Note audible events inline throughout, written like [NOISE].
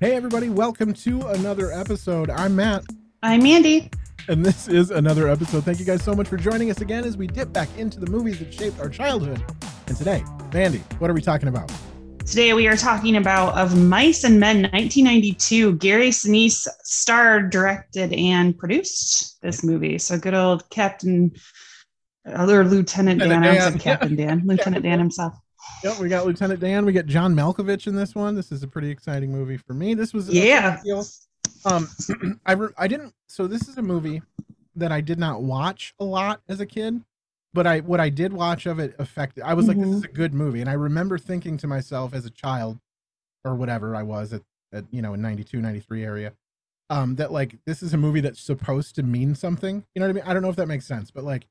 Hey, everybody, welcome to another episode. I'm Matt, I'm Mandy. and this is another episode. Thank you guys so much for joining us again as we dip back into the movies that shaped our childhood. And today, Mandy, what are we talking about? Today we are talking about Of Mice and Men 1992. Gary Sinise starred, directed, and produced this movie. So good old Captain, other Lieutenant Dan. Lieutenant I Dan. said Captain Dan. [LAUGHS] Lieutenant Dan himself. Yep, we got Lieutenant Dan. We got John Malkovich in this one. This is a pretty exciting movie for me. This was Yeah. Um, [CLEARS THROAT] I re- I didn't. So this is a movie that I did not watch a lot as a kid, but I what I did watch of it affected. I was like, this is a good movie, and I remember thinking to myself as a child, or whatever I was at, at you know in 92, 93 area, um, that like this is a movie that's supposed to mean something. You know what I mean? I don't know if that makes sense, but like.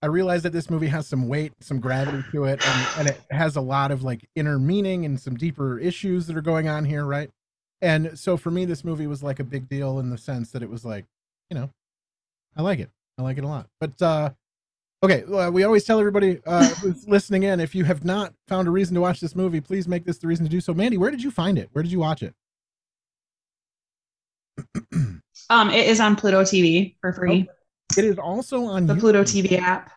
I realized that this movie has some weight, some gravity to it, and, and it has a lot of like inner meaning and some deeper issues that are going on here, right? And so for me, this movie was like a big deal in the sense that it was like, you know, I like it. I like it a lot. But uh okay, well, we always tell everybody uh [LAUGHS] who's listening in, if you have not found a reason to watch this movie, please make this the reason to do so. Mandy, where did you find it? Where did you watch it? Um, it is on Pluto TV for free. It is also on The YouTube. Pluto TV app.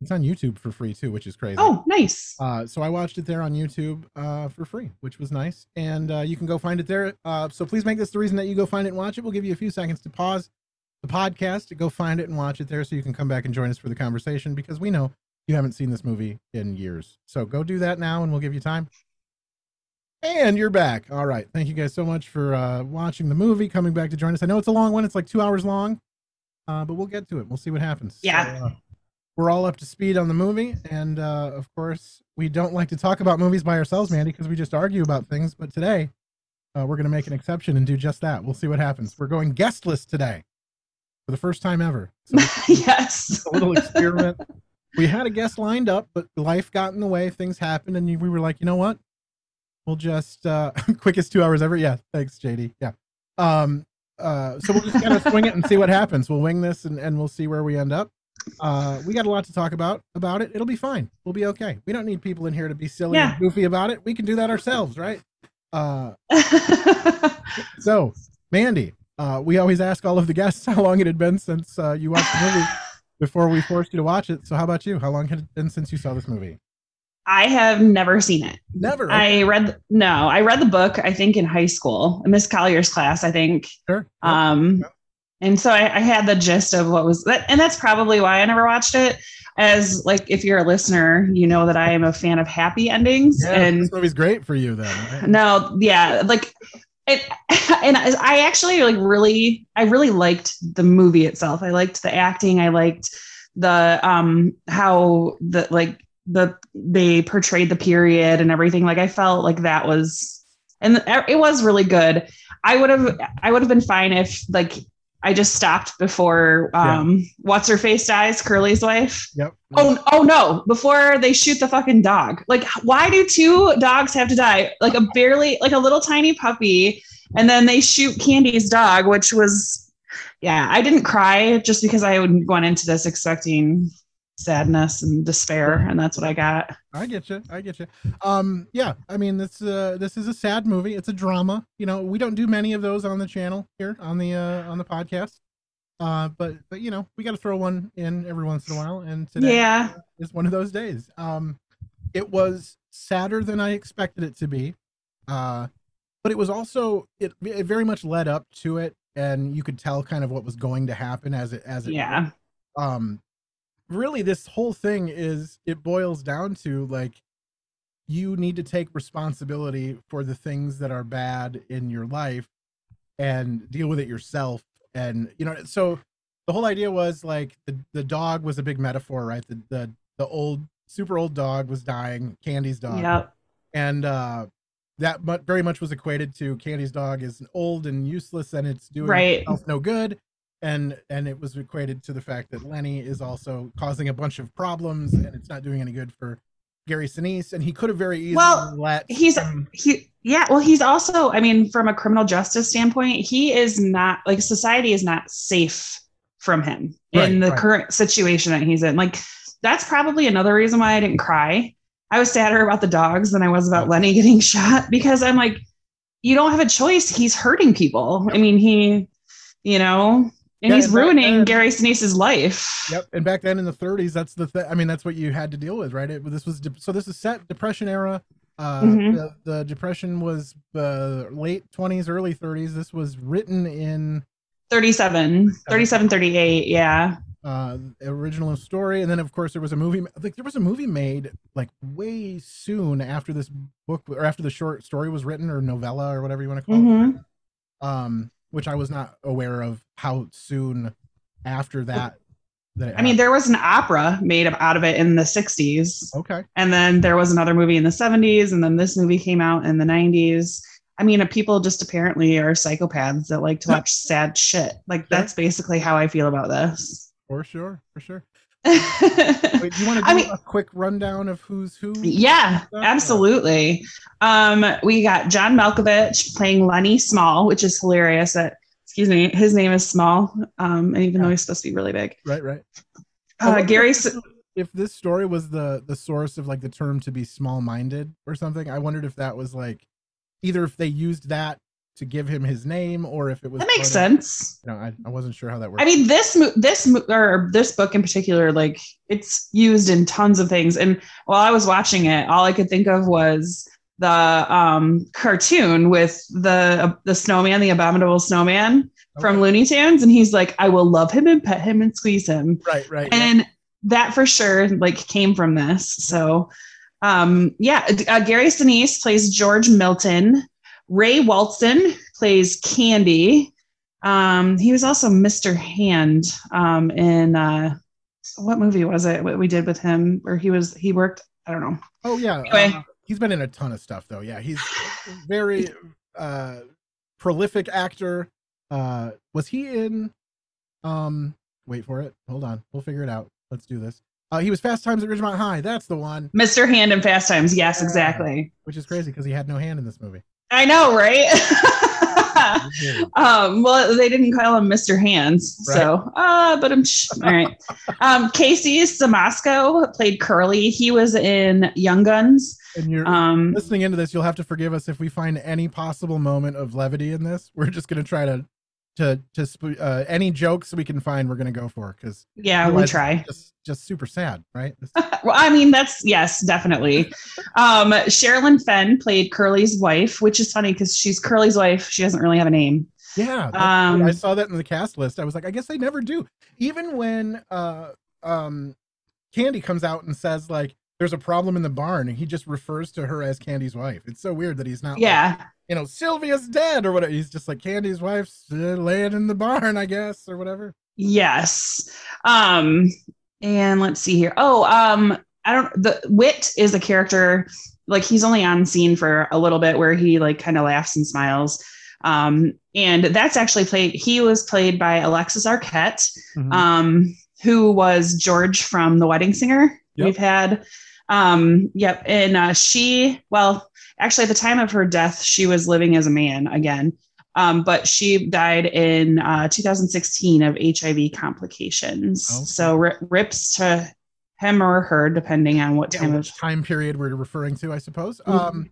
It's on YouTube for free too, which is crazy. Oh, nice. Uh, so I watched it there on YouTube uh, for free, which was nice. And uh, you can go find it there. Uh, so please make this the reason that you go find it and watch it. We'll give you a few seconds to pause the podcast to go find it and watch it there so you can come back and join us for the conversation because we know you haven't seen this movie in years. So go do that now and we'll give you time. And you're back. All right. Thank you guys so much for uh, watching the movie, coming back to join us. I know it's a long one, it's like two hours long, uh, but we'll get to it. We'll see what happens. Yeah. So, uh, we're all up to speed on the movie. And uh, of course, we don't like to talk about movies by ourselves, Mandy, because we just argue about things. But today, uh, we're going to make an exception and do just that. We'll see what happens. We're going guestless today for the first time ever. So [LAUGHS] yes. a little experiment. we had a guest lined up, but life got in the way. Things happened, and we were like, you know what? We'll just uh, [LAUGHS] quickest two hours ever. Yeah, thanks, JD. Yeah. Um. Uh. So we'll just kind of swing it and see what happens. We'll wing this, and and we'll see where we end up. Uh, we got a lot to talk about about it. It'll be fine. We'll be okay. We don't need people in here to be silly Yeah. and goofy about it. We can do that ourselves, right? Uh. [LAUGHS] So, Mandy, uh, we always ask all of the guests [LAUGHS] how long it had been since uh, you watched the movie [LAUGHS] before we forced you to watch it. So, how about you? How long had it been since you saw this movie? I have never seen it. Never. I read no, I read the book. I think in high school, Miss Collier's class. I think, sure. um, and so I, I had the gist of what was that, and that's probably why I never watched it. As like, if you're a listener, you know that I am a fan of happy endings, yeah, and this movie's great for you then. right? no, yeah, like it, [LAUGHS] and I I actually like really, I really liked the movie itself. I liked the acting. I liked the um how the like the they portrayed the period and everything. Like I felt like that was, and it was really good. I would have, I would have been fine if like I just stopped before um what's her face dies, Curly's wife. Yep. Oh, oh no! Before they shoot the fucking dog, like why do two dogs have to die? Like a barely, like a little tiny puppy, and then they shoot Candy's dog, which was, yeah, I didn't cry just because I went into this expecting sadness and despair, and that's what I got. I get you. I get you. Um, yeah. I mean, this uh, this is a sad movie. It's a drama. You know, we don't do many of those on the channel here on the uh, on the podcast. Uh, but but you know, we got to throw one in every once in a while, and today Yeah, is one of those days. Um, it was sadder than I expected it to be, uh, but it was also it, it very much led up to it, and you could tell kind of what was going to happen as it as it yeah, um really this whole thing is it boils down to like you need to take responsibility for the things that are bad in your life and deal with it yourself. And you know so the whole idea was like the, the dog was a big metaphor right? The, the the old super old dog was dying candy's dog. Yep, and uh that very much was equated to candy's dog is old and useless and it's doing Right. itself no good and and it was equated to the fact that lenny is also causing a bunch of problems and it's not doing any good for gary sinise and he could have very easily Well, let he's him- he yeah well he's also i mean from a criminal justice standpoint he is not like society is not safe from him Right, in the right. current situation that he's in like that's probably another reason why i didn't cry i was sadder about the dogs than i was about lenny getting [LAUGHS] shot because i'm like you don't have a choice. He's hurting people. I mean, he, you know, and Yeah, he's and ruining then- Gary Sinise's life. Yep. And back then in the 30s, that's the th- I mean, that's what you had to deal with, right? It, this was de- so this is set Depression era. Uh, Mhm. the, the Depression was uh, late 20s, early 30s. This was written in 37, 37, 38. Yeah. uh, original story, and then of course there was a movie. Like there was a movie made like way soon after this book or after the short story was written or novella or whatever you want to call it. Mhm. Um, which I was not aware of how soon after that. That I mean, there was an opera made up out of it in the 60s. okay. And then there was another movie in the 70s. And then this movie came out in the 90s. I mean, people just apparently are psychopaths that like to watch [LAUGHS] sad shit. Like, that's basically how I feel about this. For sure, for sure. Yeah, Wait, [LAUGHS] do you want to do I mean- a quick rundown of who's who? Yeah, absolutely. Um, we got John Malkovich playing Lenny Small, which is hilarious that, excuse me, his name is Small. Um, and even though he's supposed to be really big. Right, right. Uh, Gary, if, if this story was the the source of like the term to be small minded or something, I wondered if that was like either if they used that to give him his name or if it was that makes of- sense. you know, I, I wasn't sure how that worked. I mean, this mo- this mo- or this book in particular, like it's used in tons of things. And while I was watching it, all I could think of was the um, cartoon with the uh, the snowman, the abominable snowman from Looney Tunes, and he's like, "I will love him and pet him and squeeze him," right, right. and that for sure like came from this. So, um, yeah, uh, Gary Sinise plays George Milton. Ray Walston plays Candy. Um, he was also Mr. Hand um, in uh, what movie was it? What we did with him, where he was he worked. I don't know. oh yeah, Anyway. uh, he's been in a ton of stuff though. Yeah, he's very uh prolific actor. Uh was he in um wait for it. Hold on. We'll figure it out. Let's do this. Uh he was Fast Times at Ridgemont High. That's the one, Mr. Hand in Fast Times. Yes, exactly. which is crazy because he had no hand in this movie. I know, right? [LAUGHS] um, well, they didn't call him Mr. Hands, so uh, but I'm sh- all right. Um, Casey Siemaszko played Curly. He was in Young Guns. And you're Um, listening into this, you'll have to forgive us if we find any possible moment of levity in this. We're just gonna try to to to sp- uh, any jokes we can find. We're gonna go for because yeah, we try. Just just super sad, right? [LAUGHS] Well, I mean, that's yes, definitely. Um, Sherilyn Fenn played Curly's wife, which is funny because she's Curly's wife. She doesn't really have a name. yeah, Um, I saw that in the cast list. I was like, I guess they never do. Even when uh um Candy comes out and says like. There's a problem in the barn, and he just refers to her as Candy's wife. It's so weird that he's not, like, Yeah, you know, Sylvia's dead or whatever. He's just like Candy's wife's uh, laying in the barn, I guess, or whatever. yes. Um, and let's see here. Oh, um, I don't. The Whit is a character. Like he's only on scene for a little bit, where he like kind of laughs and smiles. Um, and that's actually played. He was played by Alexis Arquette. Mhm. um, who was George from The Wedding Singer. Yep. We've had, um, yep, and uh, she, well, actually, at the time of her death, she was living as a man again, um, but she died in uh, 2016 of HIV complications. Okay. So ri rips to him or her, depending on what yeah, time of. time period we're referring to, I suppose. Mhm. Um,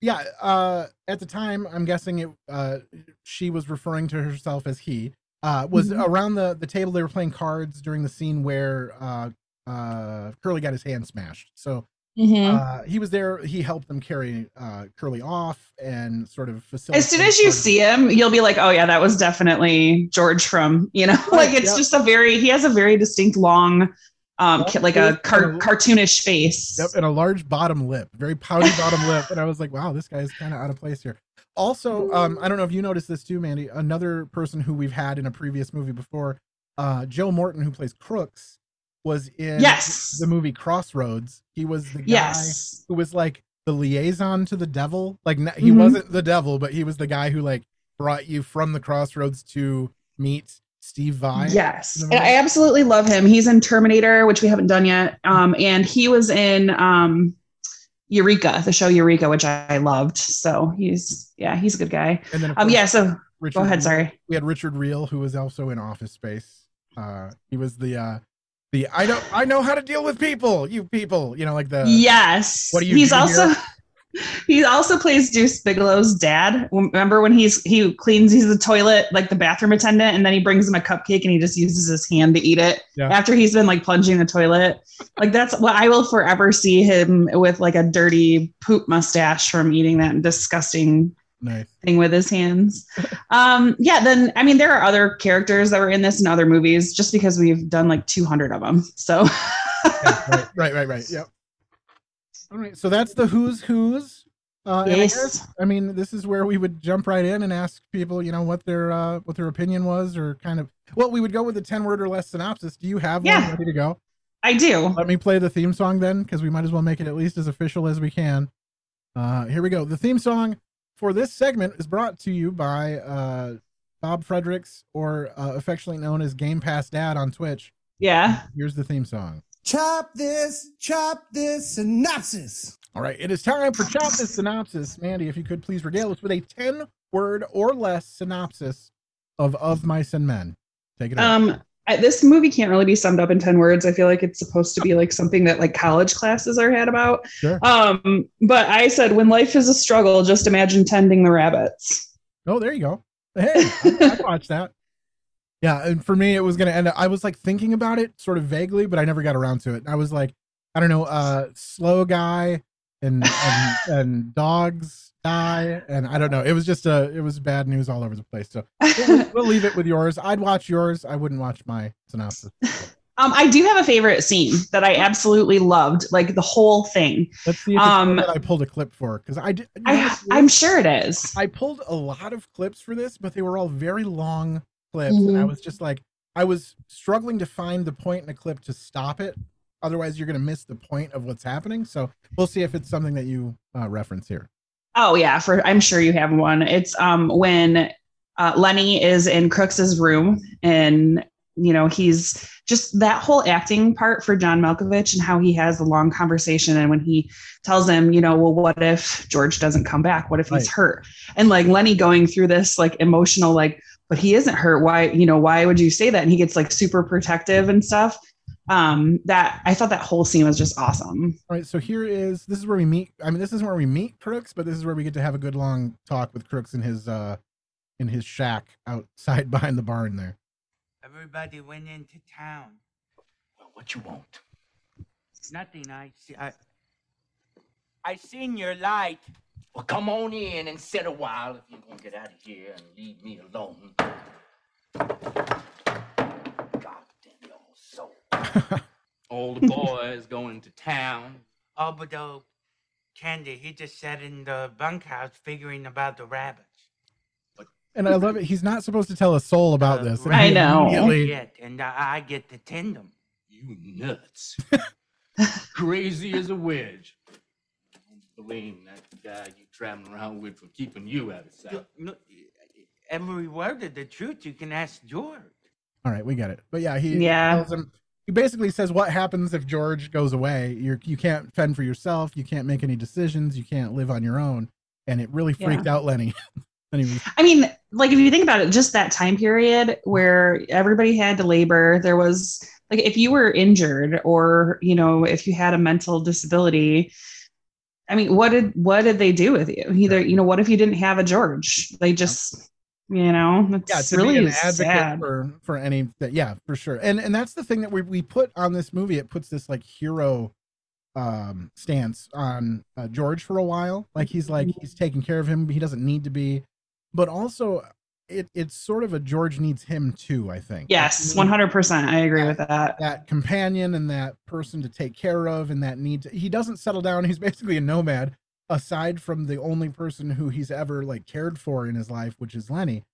yeah, uh, at the time, I'm guessing it. Uh, she was referring to herself as he. Uh, was Mhm. around the the table they were playing cards during the scene where uh, uh, Curly got his hand smashed. So Mhm. uh, he was there. He helped them carry uh, Curly off and sort of facilitate. as soon as you see him, you'll be like, "Oh yeah, that was definitely George from you know." [LAUGHS] like it's yep. just a very he has a very distinct long, um, Yep, like a car- kind of- cartoonish face. Yep, and a large bottom lip, very pouty bottom lip. And I was like, wow, this guy is kind of out of place here. Also, um, I don't know if you noticed this too, Mandy. Another person who we've had in a previous movie before, uh, Joe Morton, who plays Crooks, was in Yes. the movie Crossroads. He was the guy Yes. who was like the liaison to the devil. Like he Mhm. wasn't the devil, but he was the guy who like brought you from the Crossroads to meet Steve Vai. Yes, and I absolutely love him. He's in Terminator, which we haven't done yet, um, and he was in um, Eureka, the show Eureka, which I loved. So he's yeah, he's a good guy. And then Um, yeah. So Richard go ahead. Sorry. we had Richard Riehle, who was also in Office Space. Uh, he was the uh, the I don't I know how to deal with people, you people. You know, like the yes, what do you he's do also here? [LAUGHS] he also plays Deuce Bigalow's dad. Remember when he's he cleans he's the toilet like the bathroom attendant, and then he brings him a cupcake and he just uses his hand to eat it Yeah. after he's been like plunging the toilet. Like that's what I will forever see him with like a dirty poop mustache from eating that disgusting Nice. thing with his hands. Um, yeah, then I mean there are other characters that were in this and other movies just because we've done like 200 of them. So Yeah, [LAUGHS] right, right, right, right. Yep. All right. So that's the who's who's. Uh, and I yes. guess I mean, this is where we would jump right in and ask people, you know, what their uh, what their opinion was, or kind of. Well, we would go with the ten word or less synopsis. Do you have Yeah. one ready to go? I do. Let me play the theme song then, because we might as well make it at least as official as we can. Uh, here we go. The theme song for this segment is brought to you by uh, Bob Fredericks, or uh, affectionately known as Game Pass Dad on Twitch. Yeah. Here's the theme song. Chop this, chop this synopsis. All right, it is time for Chop This Synopsis. Mandy, if you could please regale us with a 10 word or less synopsis of Of Mice and Men. Take it away. Um, I, this movie can't really be summed up in 10 words. I feel like it's supposed to be like something that like college classes are had about. Sure. Um, but I said, when life is a struggle, just imagine tending the rabbits. Oh, there you go. Hey, I, I [LAUGHS] watched that. Yeah, and for me, it was gonna end. Up, I was like thinking about it sort of vaguely, but I never got around to it. I was like, I don't know, uh, slow guy and and, [LAUGHS] and dogs die, and I don't know. It was just a, it was bad news all over the place. So we'll, we'll leave it with yours. I'd watch yours. I wouldn't watch my synopsis. [LAUGHS] Um, I do have a favorite scene that I absolutely loved, like the whole thing. Let's see if Um, I pulled a clip for because I did. you know I? I'm sure it is. I pulled a lot of clips for this, but they were all very long clips, and I Mhm. was just like, I was struggling to find the point in a clip to stop it. Otherwise, you're going to miss the point of what's happening. So we'll see if it's something that you uh, reference here. Oh yeah, for I'm sure you have one. It's um when uh, Lenny is in Crooks's room and you know he's just that whole acting part for John Malkovich and how he has the long conversation and when he tells him, you know, well, what if George doesn't come back? What if he's Right. hurt? And like Lenny going through this like emotional like, but he isn't hurt. Why, you know, why would you say that? And he gets like super protective and stuff. Um, that I thought that whole scene was just awesome. All right. So here is this is where we meet. I mean, this isn't where we meet Crooks, but this is where we get to have a good long talk with Crooks in his uh in his shack outside [LAUGHS] behind the barn there. Everybody went into town. Well, what you want? Nothing. I see. I. I seen your light. Well, come on in and sit a while if you want to get out of here and leave me alone. [LAUGHS] God damn your soul. All the boys going to town. Oh, but though, Candy, he just sat in the bunkhouse figuring about the rabbits. And I love it. He's not supposed to tell a soul about Uh, this. and I he know. immediately- Yet, and I, I get to tend them. You nuts. [LAUGHS] Crazy as a wedge. I don't blame that guy you traveling around with for keeping you out of sight. No, every word of the truth you can ask George. All right, we get it. But yeah, he Yeah. tells him he basically says what happens if George goes away. You're you can't fend for yourself, you can't make any decisions, you can't live on your own. And it really freaked out [LAUGHS] Lenny. was, I mean, like if you think about it, just that time period where everybody had to labor, there was like if you were injured or you know if you had a mental disability. I mean, what did what did they do with you? Either you know, what if you didn't have a George? They just you know, it's yeah, to really be an advocate sad. for for any that yeah, for sure. And and that's the thing that we we put on this movie. It puts this like hero um stance on uh, George for a while. Like he's like Mm-hmm. he's taking care of him, but he doesn't need to be. But also it it's sort of a George needs him too, I think. Yes, Like, one hundred percent. I agree with that. that companion and that person to take care of and that need to, he doesn't settle down he's basically a nomad aside from the only person who he's ever like cared for in his life which is lenny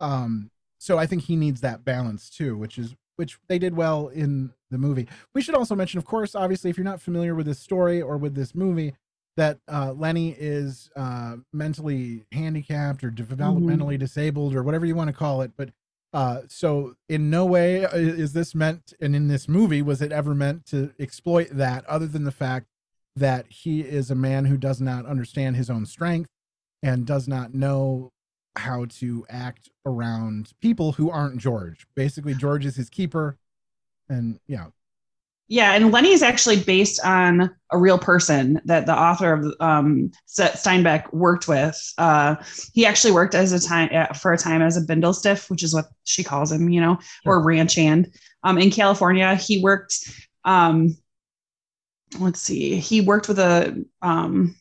um so i think he needs that balance too which is which they did well in the movie. We should also mention of course obviously if you're not familiar with this story or with this movie that uh, lenny is uh, mentally handicapped or developmentally disabled or whatever you want to call it but uh, so in no way is this meant, and in this movie was it ever meant to exploit that, other than the fact that he is a man who does not understand his own strength and does not know how to act around people who aren't George. Basically, George is his keeper, and yeah, Yeah, and Lenny is actually based on a real person that the author of um, Steinbeck worked with. Uh, he actually worked as a time uh, for a time as a bindle stiff, which is what she calls him, you know, or ranch hand. Um, in California, he worked. Um, let's see, he worked with a. Um,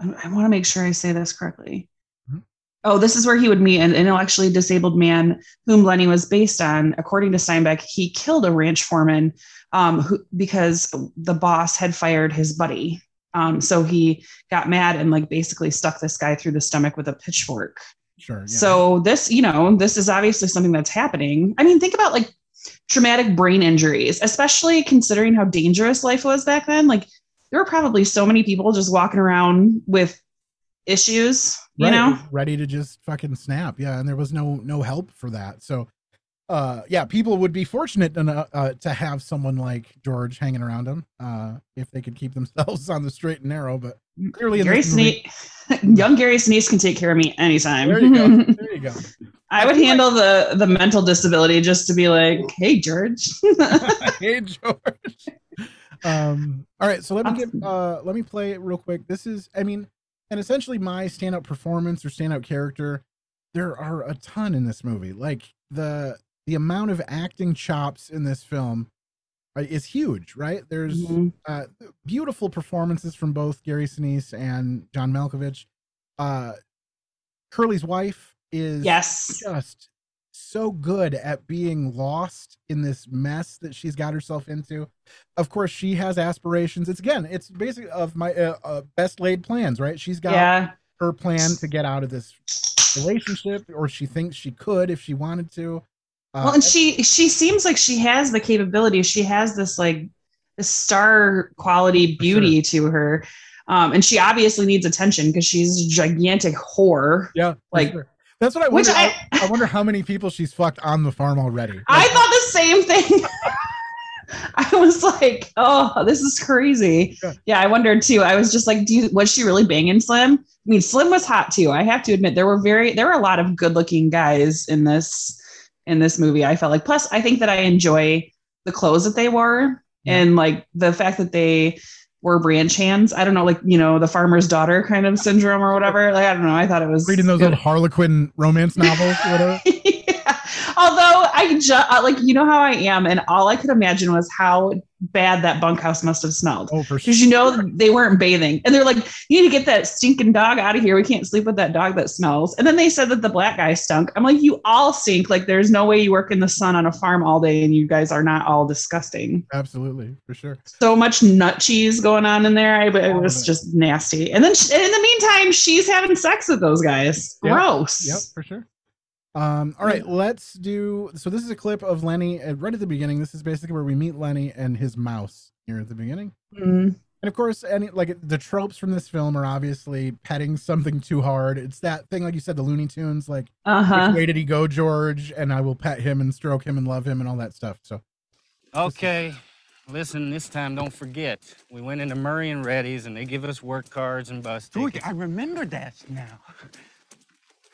I want to make sure I say this correctly. Mhm. Oh, this is where he would meet an intellectually disabled man whom Lenny was based on. According to Steinbeck, he killed a ranch foreman um, who, because the boss had fired his buddy. Um, so he got mad and like basically stuck this guy through the stomach with a pitchfork. Sure. Yeah. So this, you know, this is obviously something that's happening. I mean, think about like traumatic brain injuries, especially considering how dangerous life was back then. Like there were probably so many people just walking around with issues, you Right, know? ready to just fucking snap. Yeah, and there was no no help for that. So, uh, yeah, people would be fortunate to, uh, to have someone like George hanging around them, uh, if they could keep themselves [LAUGHS] on the straight and narrow. But clearly, Gary movie- [LAUGHS] young Gary Sinise can take care of me anytime. there you go. [LAUGHS] There you go. I would handle the the mental disability just to be like, hey, George. [LAUGHS] hey George. Um, all right, so let me give uh let me play it real quick. This is I mean, and essentially my standout performance or standout character, there are a ton in this movie. Like the the amount of acting chops in this film is huge, right? There's Mhm. uh beautiful performances from both Gary Sinise and John Malkovich. Uh Curly's wife is Yes. just so good at being lost in this mess that she's got herself into. Of course, she has aspirations. It's again, it's basically of my uh, uh, best laid plans, right? She's got Yeah. her plan to get out of this relationship, or she thinks she could if she wanted to. Uh, Well, and she she seems like she has the capability. She has this like this star quality beauty to her. Um, and she obviously needs attention because she's a gigantic whore. yeah, like- sure. That's what I Which wonder. I, I- I wonder how many people she's fucked on the farm already. I thought the same thing. [LAUGHS] I was like, oh, this is crazy. Yeah. Yeah. I wondered too. I was just like, do you, was she really banging Slim? I mean, Slim was hot too. I have to admit, there were very, there were a lot of good looking guys in this, in this movie. I felt like, plus I think that I enjoy the clothes that they wore Yeah. and like the fact that they were branch hands. I don't know, like, you know, the farmer's daughter kind of syndrome or whatever. Like, I don't know. I thought it was reading those good. old Harlequin romance novels, or whatever. yeah. [LAUGHS] Although I just uh, like you know how I am, and all I could imagine was how bad that bunkhouse must have smelled. Oh, for sure. Because you know they weren't bathing, and they're like, "You need to get that stinking dog out of here. We can't sleep with that dog that smells." And then they said that the black guy stunk. I'm like, "You all stink. Like, there's no way you work in the sun on a farm all day, and you guys are not all disgusting." Absolutely, for sure. So much nut cheese going on in there. I, it was just nasty. And then sh- and in the meantime, she's having sex with those guys. Gross. Yep, for sure. Um, all right, let's do. So this is a clip of Lenny uh, right at the beginning. This is basically where we meet Lenny and his mouse here at the beginning. Mm. And of course, any like the tropes from this film are obviously petting something too hard. It's that thing, like you said, the Looney Tunes, like Uh huh. which way did he go, George? And I will pet him and stroke him and love him and all that stuff. So Okay, listen, this time don't forget. We went into Murray and Ready's and they give us work cards and bus George, tickets. I remember that now.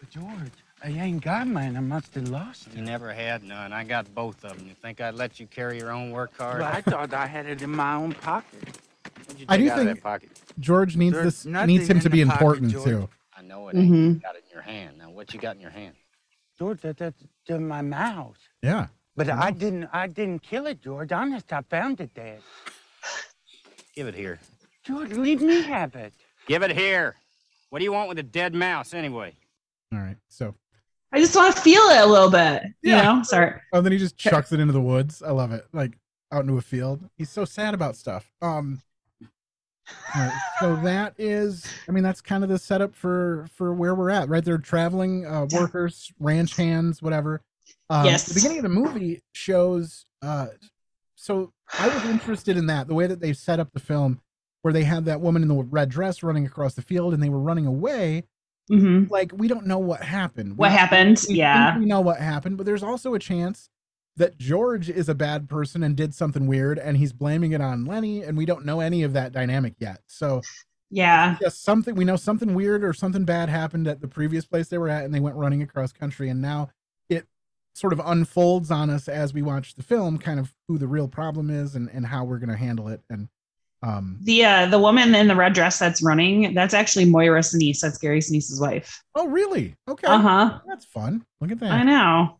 But [LAUGHS] George, I ain't got mine. I must have lost it. You never had none. I got both of them. You think I'd let you carry your own work card? Well, I [LAUGHS] thought I had it in my own pocket. I do think- pocket? George needs There's this needs him to be pocket, important George. too. I know it ain't. Mhm. You got it in your hand. Now, what you got in your hand? George, that, that's to my mouse. Yeah. But I I didn't. I didn't kill it, George. Honest, I found it there. Give it here. George, leave me have it. Give it here. What do you want with a dead mouse, anyway? All right. So I just want to feel it a little bit. Yeah. You know, sorry. Oh, then he just chucks it into the woods. I love it. Like out into a field. He's so sad about stuff. Um all right, so [LAUGHS] that is I mean that's kind of the setup for for where we're at, right? They're traveling uh workers, ranch hands, whatever. Um Yes. the beginning of the movie shows uh so I was interested in that, the way that they set up the film where they had that woman in the red dress running across the field and they were running away. Hmm Like we don't know what happened. What We- happened? we Yeah. we know what happened, but there's also a chance that George is a bad person and did something weird, and he's blaming it on Lenny, and we don't know any of that dynamic yet. So, Yeah. just something we know something weird or something bad happened at the previous place they were at, and they went running across country, and now it sort of unfolds on us as we watch the film, kind of who the real problem is and, and how we're going to handle it. And um, The uh, the woman in the red dress that's running, that's actually Moira Sinise. That's Gary Sinise's wife. oh, really? Okay, Uh huh. that's fun. Look at that. I know.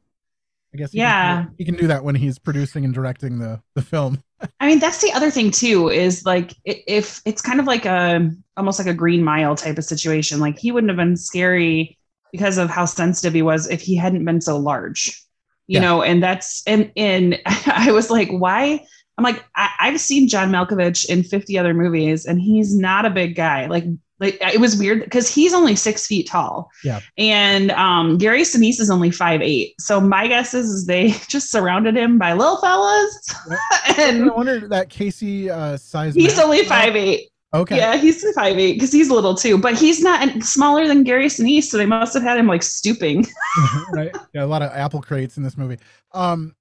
I guess he Yeah. can, he can do that when he's producing and directing the the film. [LAUGHS] I mean, that's the other thing too. Is like if it's kind of like a almost like a Green Mile type of situation. Like he wouldn't have been scary because of how sensitive he was if he hadn't been so large. You Yeah. know, and that's and and [LAUGHS] I was like, why? I'm like, I, I've seen John Malkovich in 50 other movies, and he's not a big guy. Like, like it was weird because he's only six feet tall. Yeah. And um, Gary Sinise is only five eight. So my guess is, is they [LAUGHS] just surrounded him by little fellas. [LAUGHS] and I wonder that Casey uh, size. He's only five eight. Okay. Yeah, he's five eight because he's little too. But he's not smaller than Gary Sinise, so they must have had him like stooping. [LAUGHS] right. Yeah, a lot of apple crates in this movie. Um,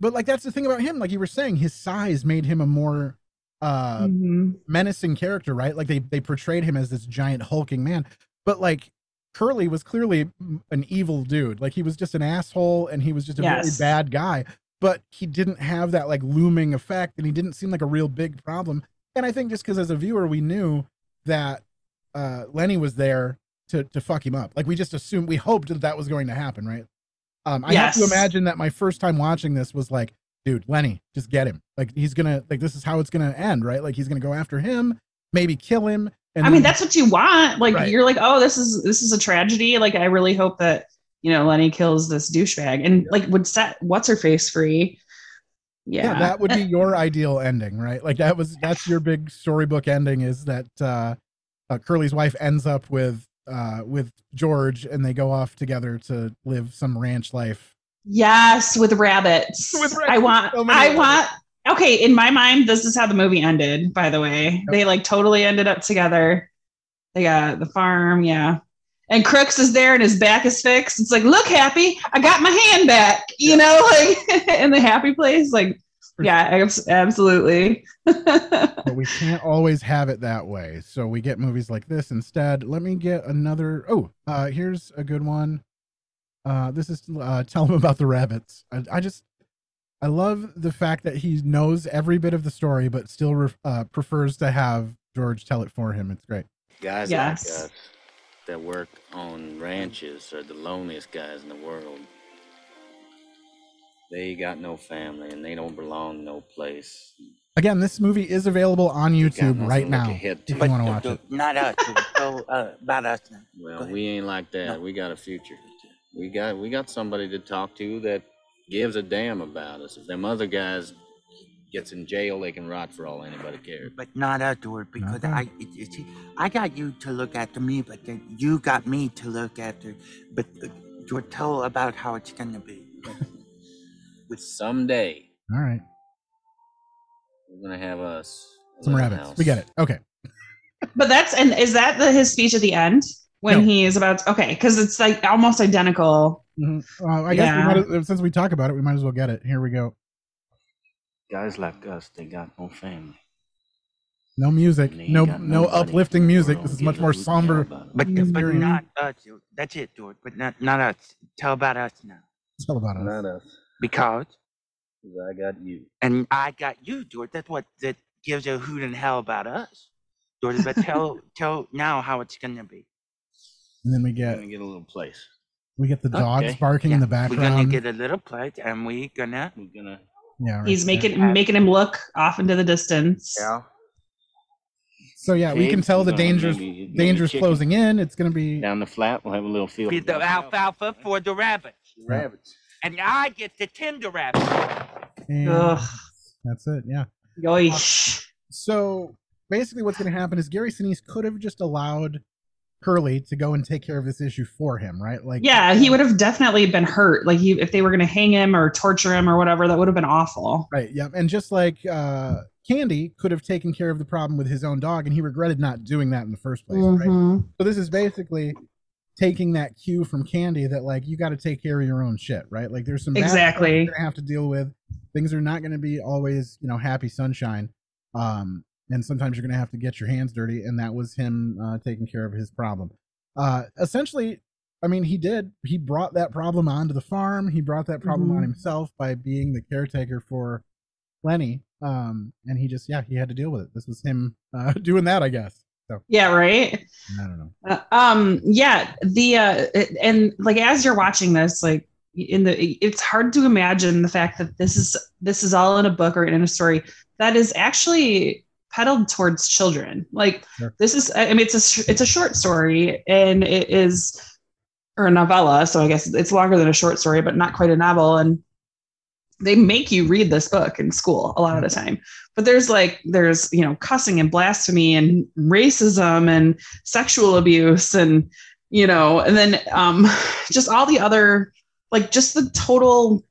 but like that's the thing about him. Like you were saying, his size made him a more uh Mhm. menacing character, right? Like they they portrayed him as this giant hulking man, but like Curly was clearly an evil dude. Like he was just an asshole, and he was just a Yes. very bad guy. But he didn't have that like looming effect, and he didn't seem like a real big problem. And I think just because as a viewer we knew that uh Lenny was there to to fuck him up. Like we just assumed, we hoped that that was going to happen, right? Um, I have to imagine that my first time watching this was like, dude, Lenny, just get him. Like he's gonna like this is how it's gonna end, right? Like he's gonna go after him, maybe kill him. And I mean, that's what you want. Like Right. you're like, oh, this is this is a tragedy. Like I really hope that you know Lenny kills this douchebag and like would set what's her face free. Yeah, yeah. that would be [LAUGHS] your ideal ending, right? Like that was that's your big storybook ending is that uh, uh Curly's wife ends up with uh with George and they go off together to live some ranch life. Yes, with rabbits. [LAUGHS] With rabbits, I want. so I rabbits. want. Okay, in my mind, this is how the movie ended. By the way, they like totally ended up together. They got the farm, yeah. And Crooks is there, and his back is fixed. It's like, look, happy, I got my hand back. You know, [LAUGHS] like in the happy place. Like, yeah, abs- absolutely. [LAUGHS] But we can't always have it that way. So we get movies like this instead. Let me get another oh, uh here's a good one. Uh this is uh tell him about the rabbits. I, I just I love the fact that he knows every bit of the story, but still ref- uh, prefers to have George tell it for him. It's great. Guys Yes. like us that work on ranches are the loneliest guys in the world. They got no family and they don't belong no place. Again, this movie is available on YouTube nothing right now if you want to watch the- it. Not us. So uh, about us Well, we ain't like that. No. We got a future. We got we got somebody to talk to that gives a damn about us. If them other guys gets in jail, they can rot for all anybody cares. But not us, George, because Okay. I, it, it, see, I got you to look after me, but then you got me to look after. But uh, George, tell about how it's gonna be. [LAUGHS] With someday All right. we're gonna have us Some rabbits. house. We get it. Okay. but that's and is that the his speech at the end when No. he is about? To, okay, because it's like almost identical. Mhm. Uh, I guess we might as, since we talk about it, we might as well get it. Here we go. Guys like us, they got no family. No music. and they ain't No no uplifting music. This is much more somber. But but not us. That's it, George. But not not us. Tell about us now, It's all about us. Not us. Because 'cause I got you. and I got you, George. That's what that gives a hoot and hell about us, George. But tell tell now how it's gonna be. And then we get gonna get a little place. we get the dogs Okay. barking in the background. We're gonna get a little place, and we gonna We're gonna yeah, right He's there. making making him look off into the distance. yeah. So yeah, we can tell the gonna dangers maybe- maybe dangers chicken. closing in. It's gonna be Down the flat, we'll have a little field. Be of the alfalfa for the rabbits, rabbits. And I get the tender rabbits. Ugh. that's it. Yeah. Yoish. So basically, what's gonna happen is Gary Sinise could have just allowed Curly to go and take care of this issue for him, right? Like Yeah, he would have definitely been hurt. Like he, if they were going to hang him or torture him or whatever, that would have been awful. Right. Yeah. And just like uh Candy could have taken care of the problem with his own dog, and he regretted not doing that in the first place. Right. Mhm. So this is basically taking that cue from Candy that like you got to take care of your own shit, right? Like there's some Exactly. you're gonna have to deal with. Things are not going to be always you know happy sunshine, um, and sometimes you're going to have to get your hands dirty. And that was him uh, taking care of his problem. Uh, essentially, I mean, he did. He brought that problem onto the farm. He brought that problem on Mhm. himself by being the caretaker for Lenny. Um, and he just, yeah, he had to deal with it. This was him uh, [LAUGHS] doing that, I guess. So Yeah, right. I don't know. Uh, um yeah the uh and like as you're watching this like in the it's hard to imagine the fact that this is this is all in a book or in a story that is actually peddled towards children like Sure. this is i mean it's a it's a short story and it is or a novella so i guess it's longer than a short story but not quite a novel and they make you read this book in school a lot of the time. But there's like there's you know cussing and blasphemy and racism and sexual abuse and you know and then um [LAUGHS] just all the other like just the total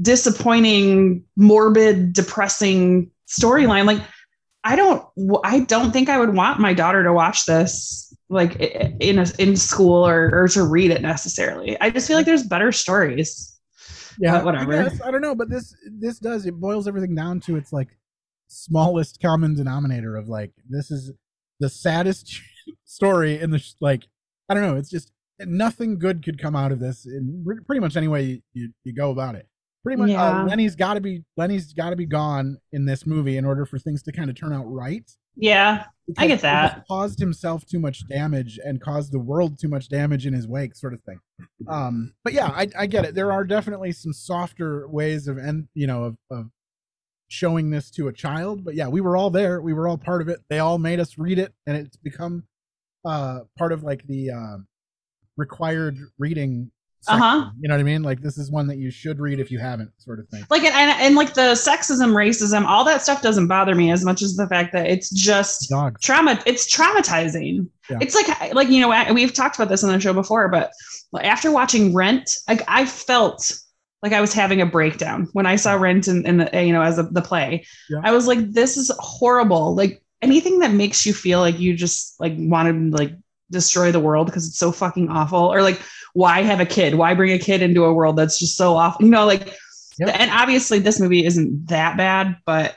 disappointing morbid depressing storyline. Like i don't i don't think i would want my daughter to watch this like in a, in school or, or to read it necessarily. I just feel like there's better stories Yeah, But whatever. I, guess, I don't know, but this this does it boils everything down to its like smallest common denominator of like this is the saddest [LAUGHS] story in the like I don't know. It's just nothing good could come out of this in pretty much any way you, you go about it. Pretty much, Yeah. uh, Lenny's got to be Lenny's got to be gone in this movie in order for things to kind of turn out right. Yeah I get that. caused himself too much damage and caused the world too much damage in his wake sort of thing. Um but yeah i, I get it. There are definitely some softer ways of and you know of, of showing this to a child but yeah we were all there. We were all part of it. They all made us read it and it's become uh part of like the um required reading section, Uh-huh. you know what i mean like this is one that you should read if you haven't sort of thing like and, and, and like the sexism racism all that stuff doesn't bother me as much as the fact that it's just dogs trauma it's traumatizing Yeah. it's like like you know we've talked about this on the show before but after watching rent like i felt like i was having a breakdown when i saw rent in, in the you know as a, the play Yeah. i was like this is horrible like anything that makes you feel like you just like want to like destroy the world because it's so fucking awful or like why have a kid why bring a kid into a world that's just so awful you know like Yep. and obviously this movie isn't that bad but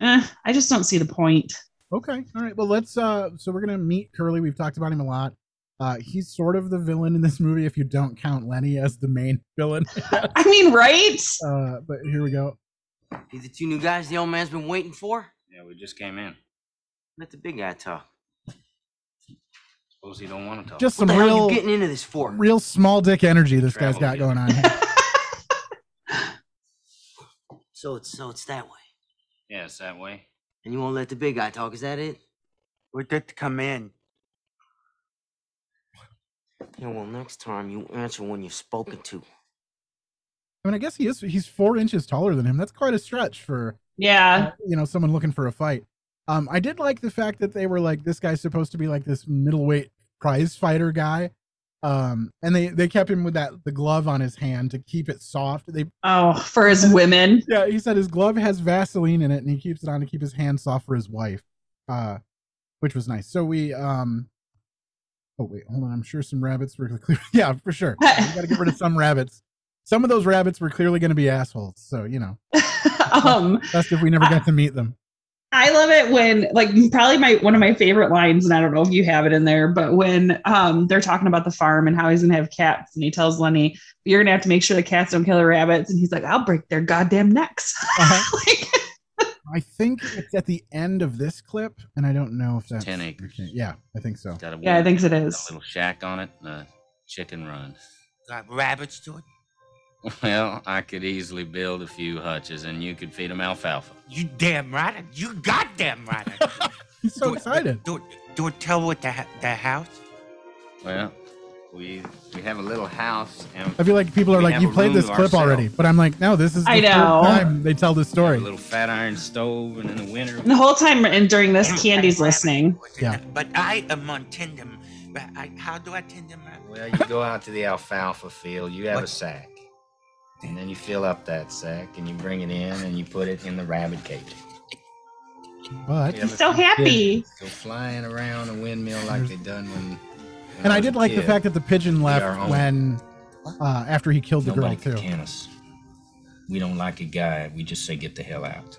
eh, i just don't see the point Okay. All right. Well, let's. uh So we're gonna meet Curly. We've talked about him a lot. Uh He's sort of the villain in this movie, if you don't count Lenny as the main villain. [LAUGHS] I mean, right? uh But here we go. These the two new guys the old man's been waiting for? Yeah, we just came in. Let the big guy talk. Suppose you don't want to talk. Just What some the hell are real, you getting into this for? real small dick energy this guy's got together. going on. Here. [LAUGHS] So it's so it's that way. yeah, it's that way. And you won't let the big guy talk, is that it? We're good to come in. Yeah, well next time you answer when you're spoken to. I mean, I guess he is. He's four inches taller than him. That's quite a stretch for Yeah. you know someone looking for a fight. Um, I did like the fact that they were like this guy's supposed to be like this middleweight prize fighter guy. Um, and they they kept him with that the glove on his hand to keep it soft. They Oh, for his women. Yeah, he said his glove has Vaseline in it, and he keeps it on to keep his hand soft for his wife, uh, which was nice. So we, um, oh wait, hold on. I'm sure some rabbits were [LAUGHS] clear. Yeah, for sure. we got to get rid of some rabbits. Some of those rabbits were clearly going to be assholes. So you know, [LAUGHS] um, best if we never got to meet them. I love it when like probably my one of my favorite lines, and I don't know if you have it in there, but when um they're talking about the farm and how he's gonna have cats, and he tells Lenny, "You're gonna have to make sure the cats don't kill the rabbits," and he's like, "I'll break their goddamn necks." Uh-huh. [LAUGHS] like, I think it's at the end of this clip, and I don't know if that's 10 acres. Yeah, I think so. Got a yeah, I think it got a little shack on it and a chicken run. Got rabbits to it. Well, I could easily build a few hutches and you could feed them alfalfa. You damn right. You goddamn right. [LAUGHS] He's so Do it- excited. Do, do it tell with the ha- the house. Well, we we have a little house and I feel like people are We like, have "You a played room this to clip already," but I'm like, "No, this is the I third know. time they tell this have story." a little fat iron stove and in the winter And the whole time and during this, Candy's listening. Yeah. But I am on Tindem. But I, how do I Tindem? Well, you go out to the alfalfa field, you have a What? sack. And then you fill up that sack and you bring it in and you put it in the rabbit cage. But Yeah, He's so happy. Go flying around a windmill like they done when. when and I was did a like the fact that the pigeon left when uh, after he killed the Nobody girl could too. can us. We don't like a guy. We just say get the hell out.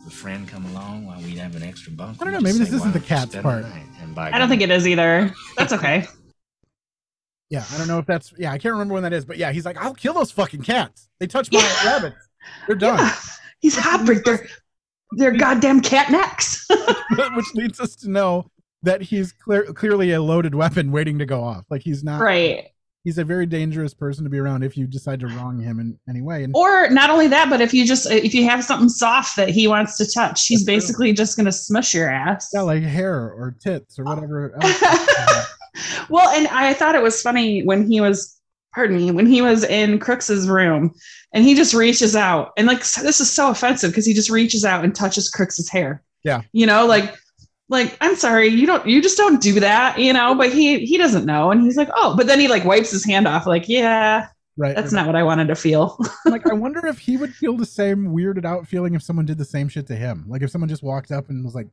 If a friend come along while we'd have an extra bunk. I don't know, maybe this say, isn't the don't cat's part." And I don't think it is either. That's okay. [LAUGHS] Yeah, I don't know if that's yeah, I can't remember when that is, but yeah, he's like, I'll kill those fucking cats. They touch my Yeah. rabbits. They're done. Yeah, he's heartbreak. They're they're goddamn cat necks. [LAUGHS] [LAUGHS] Which leads us to know that he's clear, clearly a loaded weapon waiting to go off. Like he's not right. he's a very dangerous person to be around if you decide to wrong him in any way. And Or not only that, but if you just if you have something soft that he wants to touch, he's That's true. basically just gonna smush your ass. yeah, like hair or tits or whatever [LAUGHS] else. Well, and I thought it was funny when he was, pardon me, when he was in Crooks's room and he just reaches out and like this is so offensive because he just reaches out and touches Crooks's hair. Yeah. You know, like like I'm sorry, you don't you just don't do that, you know, but he he doesn't know and he's like, "Oh, but then he like wipes his hand off like, yeah, right. that's not what I wanted to feel." like I wonder if he would feel the same weirded out feeling if someone did the same shit to him. Like if someone just walked up and was like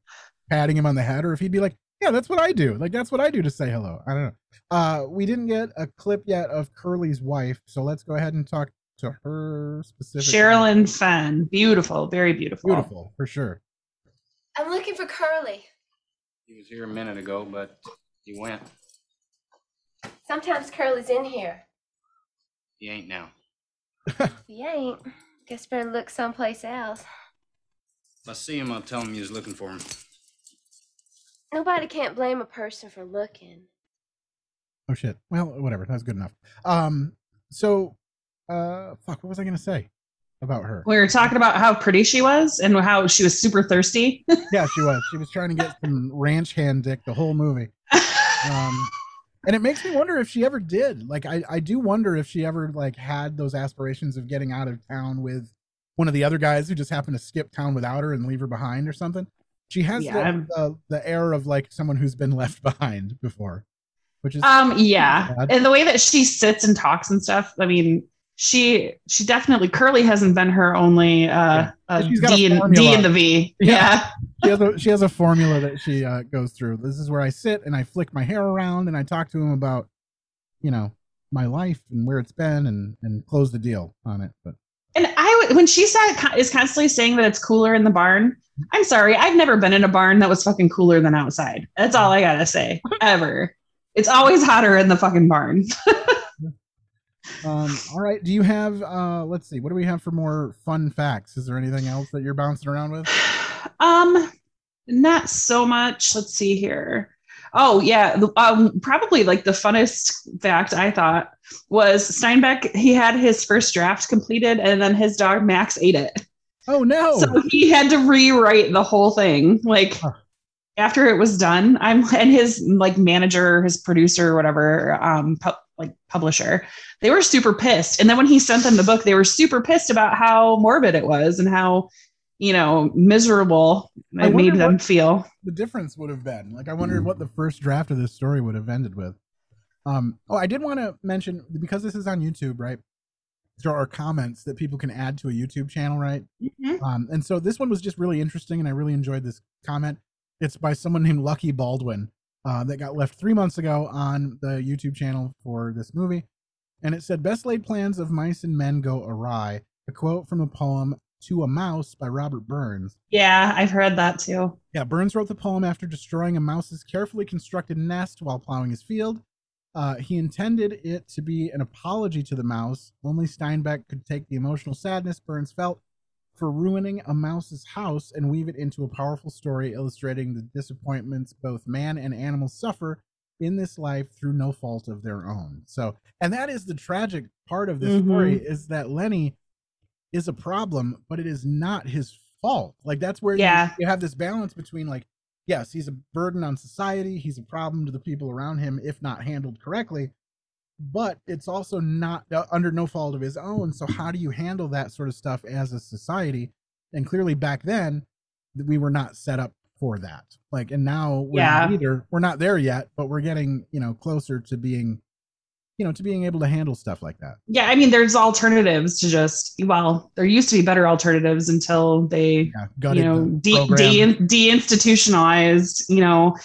patting him on the head, or if he'd be like, "Yeah, that's what I do. Like that's what I do to say hello." I don't know. Uh, we didn't get a clip yet of Curly's wife, so let's go ahead and talk to her specifically. Sherilyn Fenn, beautiful, very beautiful. beautiful for sure. I'm looking for Curly. He was here a minute ago, but he went. Sometimes Curly's in here. He ain't now. [LAUGHS] He ain't, guess better look someplace else. If I see him, I'll tell him you was looking for him. Nobody can't blame a person for looking. Oh shit. Well, whatever. That's good enough. Um, so, uh, fuck. What was I gonna say about her? We were talking about how pretty she was and how she was super thirsty. [LAUGHS] yeah, she was. She was trying to get some ranch hand dick the whole movie. Um, and it makes me wonder if she ever did. Like, I, I do wonder if she ever like had those aspirations of getting out of town with one of the other guys who just happened to skip town without her and leave her behind or something. She has Yeah, the, the the air of like someone who's been left [LAUGHS] behind before, which is Um, yeah, Bad. and the way that she sits and talks and stuff. I mean, she she definitely Curly hasn't been her only uh, uh She's got a D and. D and the V. Yeah. Yeah. she has a she has a formula that she uh, goes through. This is where I sit and I flick my hair around and I talk to him about, you know, my life and where it's been and and close the deal on it. But And I when she said is constantly saying that it's cooler in the barn. I'm sorry, I've never been in a barn that was fucking cooler than outside. That's all I gotta say. [LAUGHS] Ever. It's always hotter in the fucking barn. [LAUGHS] um, all right, do you have uh, let's see, what do we have for more fun facts? Is there anything else that you're bouncing around with? [SIGHS] Um, not so much. Let's see here. Oh yeah, um, probably like the funnest fact I thought was Steinbeck. He had his first draft completed, and then his dog Max ate it. [LAUGHS] Oh no! So he had to rewrite the whole thing. Like Huh. after it was done, I'm and his like manager, his producer, whatever, um, pu- like publisher, they were super pissed. And then when he sent them the book, they were super pissed about how morbid it was and how you know miserable I it made them feel. the difference would have been. Like I wondered what the first draft of this story would have ended with. Um, oh, I did want to mention because this is on YouTube, right? There are comments that people can add to a YouTube channel, right? Um, and so this one was just really interesting, and I really enjoyed this comment. It's by someone named Lucky Baldwin uh, that got left three months ago on the YouTube channel for this movie, and it said, "Best laid plans of mice and men go awry." A quote from the poem "To a Mouse" by Robert Burns. Yeah, I've heard that too. Yeah, Burns wrote the poem after destroying a mouse's carefully constructed nest while plowing his field. Uh, he intended it to be an apology to the mouse. Only Steinbeck could take the emotional sadness Burns felt for ruining a mouse's house and weave it into a powerful story illustrating the disappointments both man and animal suffer in this life through no fault of their own. So, and that is the tragic part of this Mhm. story is that Lenny is a problem, but it is not his fault. Like that's where you- Yeah. you, have this balance between like, yes, he's a burden on society, he's a problem to the people around him if not handled correctly, but it's also not uh, under no fault of his own. So how do you handle that sort of stuff as a society? And clearly back then, we were not set up for that. Like, and now we're Yeah. either. We're not there yet, but we're getting you know closer to being, you know, to being able to handle stuff like that. Yeah, I mean, there's alternatives to just well, there used to be better alternatives until they Yeah, you know de- de- deinstitutionalized you know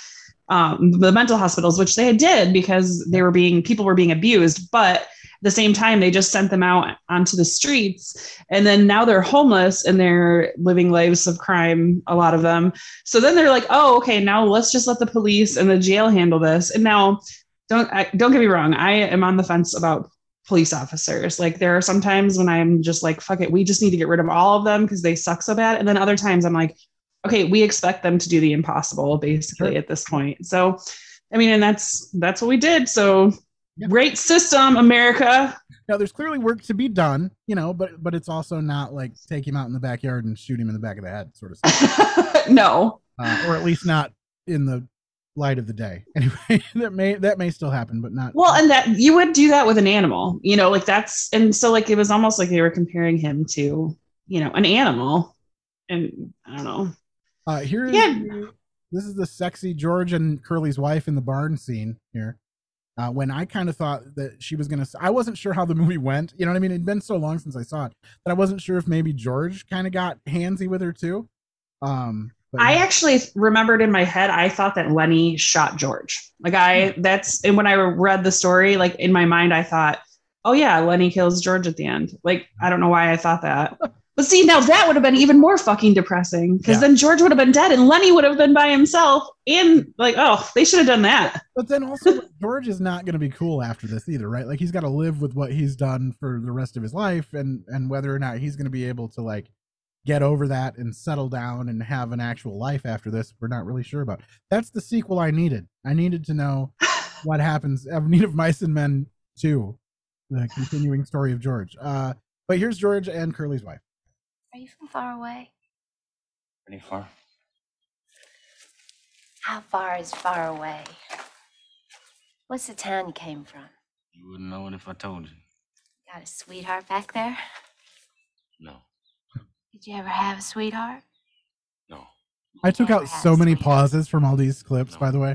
um, the mental hospitals which they did because they were being people were being abused but at the same time they just sent them out onto the streets and then now they're homeless and they're living lives of crime a lot of them. So then they're like oh okay now let's just let the police and the jail handle this. And now don't I, don't get me wrong. I am on the fence about police officers. Like there are some times when I'm just like, fuck it, we just need to get rid of all of them because they suck so bad. And then other times I'm like, okay, we expect them to do the impossible basically Sure. at this point. So, I mean, and that's that's what we did. So, great system, America. Now there's clearly work to be done, you know, but but it's also not like take him out in the backyard and shoot him in the back of the head, sort of stuff. [LAUGHS] no. uh, or at least not in the light of the day. [LAUGHS] Anyway, that may that may still happen, but not. Well, and that you would do that with an animal, you know, like that's and so like it was almost like they were comparing him to, you know, an animal. And I don't know. Uh, here is Yeah. this is the sexy George and Curly's wife in the barn scene here. Uh, when I kind of thought that she was gonna, s- I wasn't sure how the movie went. You know what I mean? It'd been so long since I saw it that I wasn't sure if maybe George kind of got handsy with her too. Um, I actually remembered in my head, I thought that Lenny shot George. Like I hmm. that's and when I read the story, like in my mind, I thought, oh yeah, Lenny kills George at the end. Like I don't know why I thought that. But see, now that would have been even more fucking depressing because Yeah. then George would have been dead and Lenny would have been by himself. And like, oh, they should have done that. But then also, [LAUGHS] George is not going to be cool after this either, right? Like he's got to live with what he's done for the rest of his life, and and whether or not he's going to be able to like get over that and settle down and have an actual life after this, we're not really sure about. That's the sequel I needed. I needed to know [LAUGHS] what happens. I need of Mice and Men two, the continuing story of George. Uh, but here's George and Curly's wife. Are you from far away? Pretty far. How far is far away? What's the town you came from? You wouldn't know it if I told you. Got a sweetheart back there? No. Did you ever have a sweetheart? No. I took out so many pauses from all these clips, No. by the way.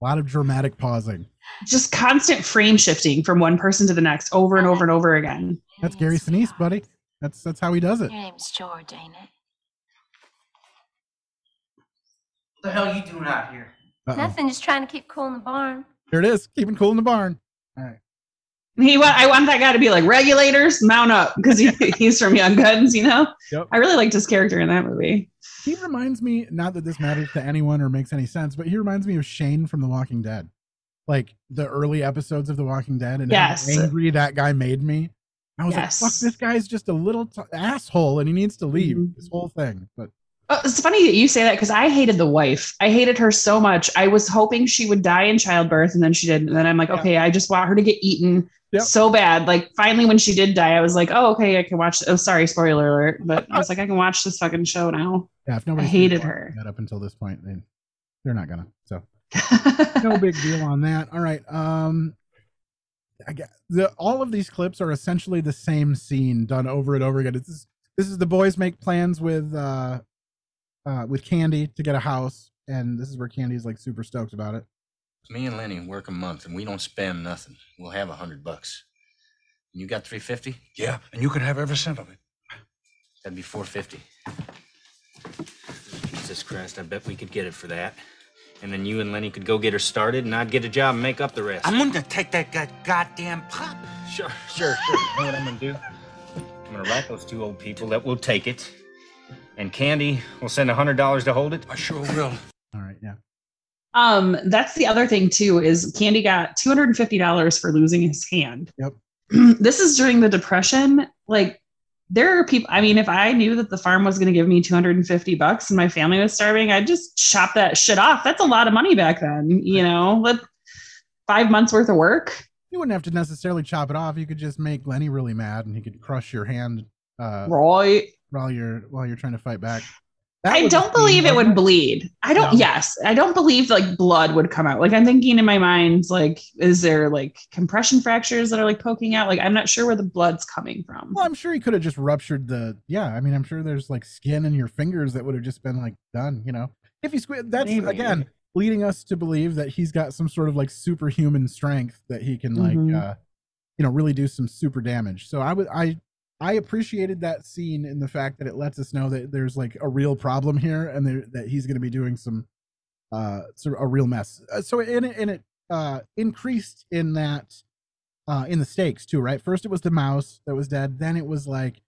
A lot of dramatic pausing. Just constant frame shifting from one person to the next over and over and over again. That's Gary Sinise, buddy. That's that's how he does it. Your name's George, ain't it? What the hell you doing out here? Uh-oh. Nothing, just trying to keep cool in the barn. Here it is, keeping cool in the barn. All right. He want I want that guy to be like regulators, mount up because he, [LAUGHS] he's from Young Guns, you know. Yep. I really liked his character in that movie. He reminds me, not that this matters to anyone or makes any sense, but he reminds me of Shane from The Walking Dead. Like the early episodes of The Walking Dead and how Yes. angry that guy made me. I was Yes. like, fuck, this guy's just a little t- asshole and he needs to leave Mhm. this whole thing. But Oh, it's funny that you say that because I hated the wife. I hated her so much. I was hoping she would die in childbirth, and then she didn't. And then I'm like, Yeah. okay, I just want her to get eaten Yep. so bad. Like finally, when she did die, I was like, oh, okay, I can watch. Oh, sorry, spoiler alert. But I was like, I can watch this fucking show now. yeah, if nobody hated her. that up until this point, then they're not gonna. So [LAUGHS] no big deal on that. All right. Um I get the all of these clips are essentially the same scene done over and over again. This is this is the boys make plans with uh uh with Candy to get a house, and this is where Candy's like super stoked about it. Me and Lenny work a month and we don't spend nothing. We'll have a hundred bucks. You got three fifty? Yeah, and you can have every cent of it. That'd be four fifty. Jesus Christ, I bet we could get it for that. And then you and Lenny could go get her started and I'd get a job and make up the rest. I'm gonna take that god- goddamn pup. Sure, sure, sure. You know what I'm gonna do? I'm gonna write those two old people that will take it. And Candy will send a hundred dollars to hold it. I sure will. All right, yeah. Um, that's the other thing too is Candy got two hundred and fifty dollars for losing his hand. Yep. [CLEARS THROAT] this is during the Depression. Like, there are people. I mean, if I knew that the farm was going to give me two hundred and fifty bucks and my family was starving, I'd just chop that shit off. That's a lot of money back then. You know, let five months worth of work. You wouldn't have to necessarily chop it off. You could just make Lenny really mad and he could crush your hand uh Right. while you're while you're trying to fight back. That I don't believe it would bleed. I don't. No. Yes, I don't believe like blood would come out. Like I'm thinking in my mind, like, is there like compression fractures that are like poking out? Like I'm not sure where the blood's coming from. Well, I'm sure he could have just ruptured the. Yeah, I mean, I'm sure there's like skin in your fingers that would have just been like done. You know, if he squid, that's Maybe. again leading us to believe that he's got some sort of like superhuman strength that he can like, Mhm. uh you know, really do some super damage. So I would, I, I appreciated that scene in the fact that it lets us know that there's like a real problem here and there, that he's going to be doing some, uh, sort of a real mess. Uh, so and it, and it uh increased in that uh, in the stakes too, right? First it was the mouse that was dead. Then it was like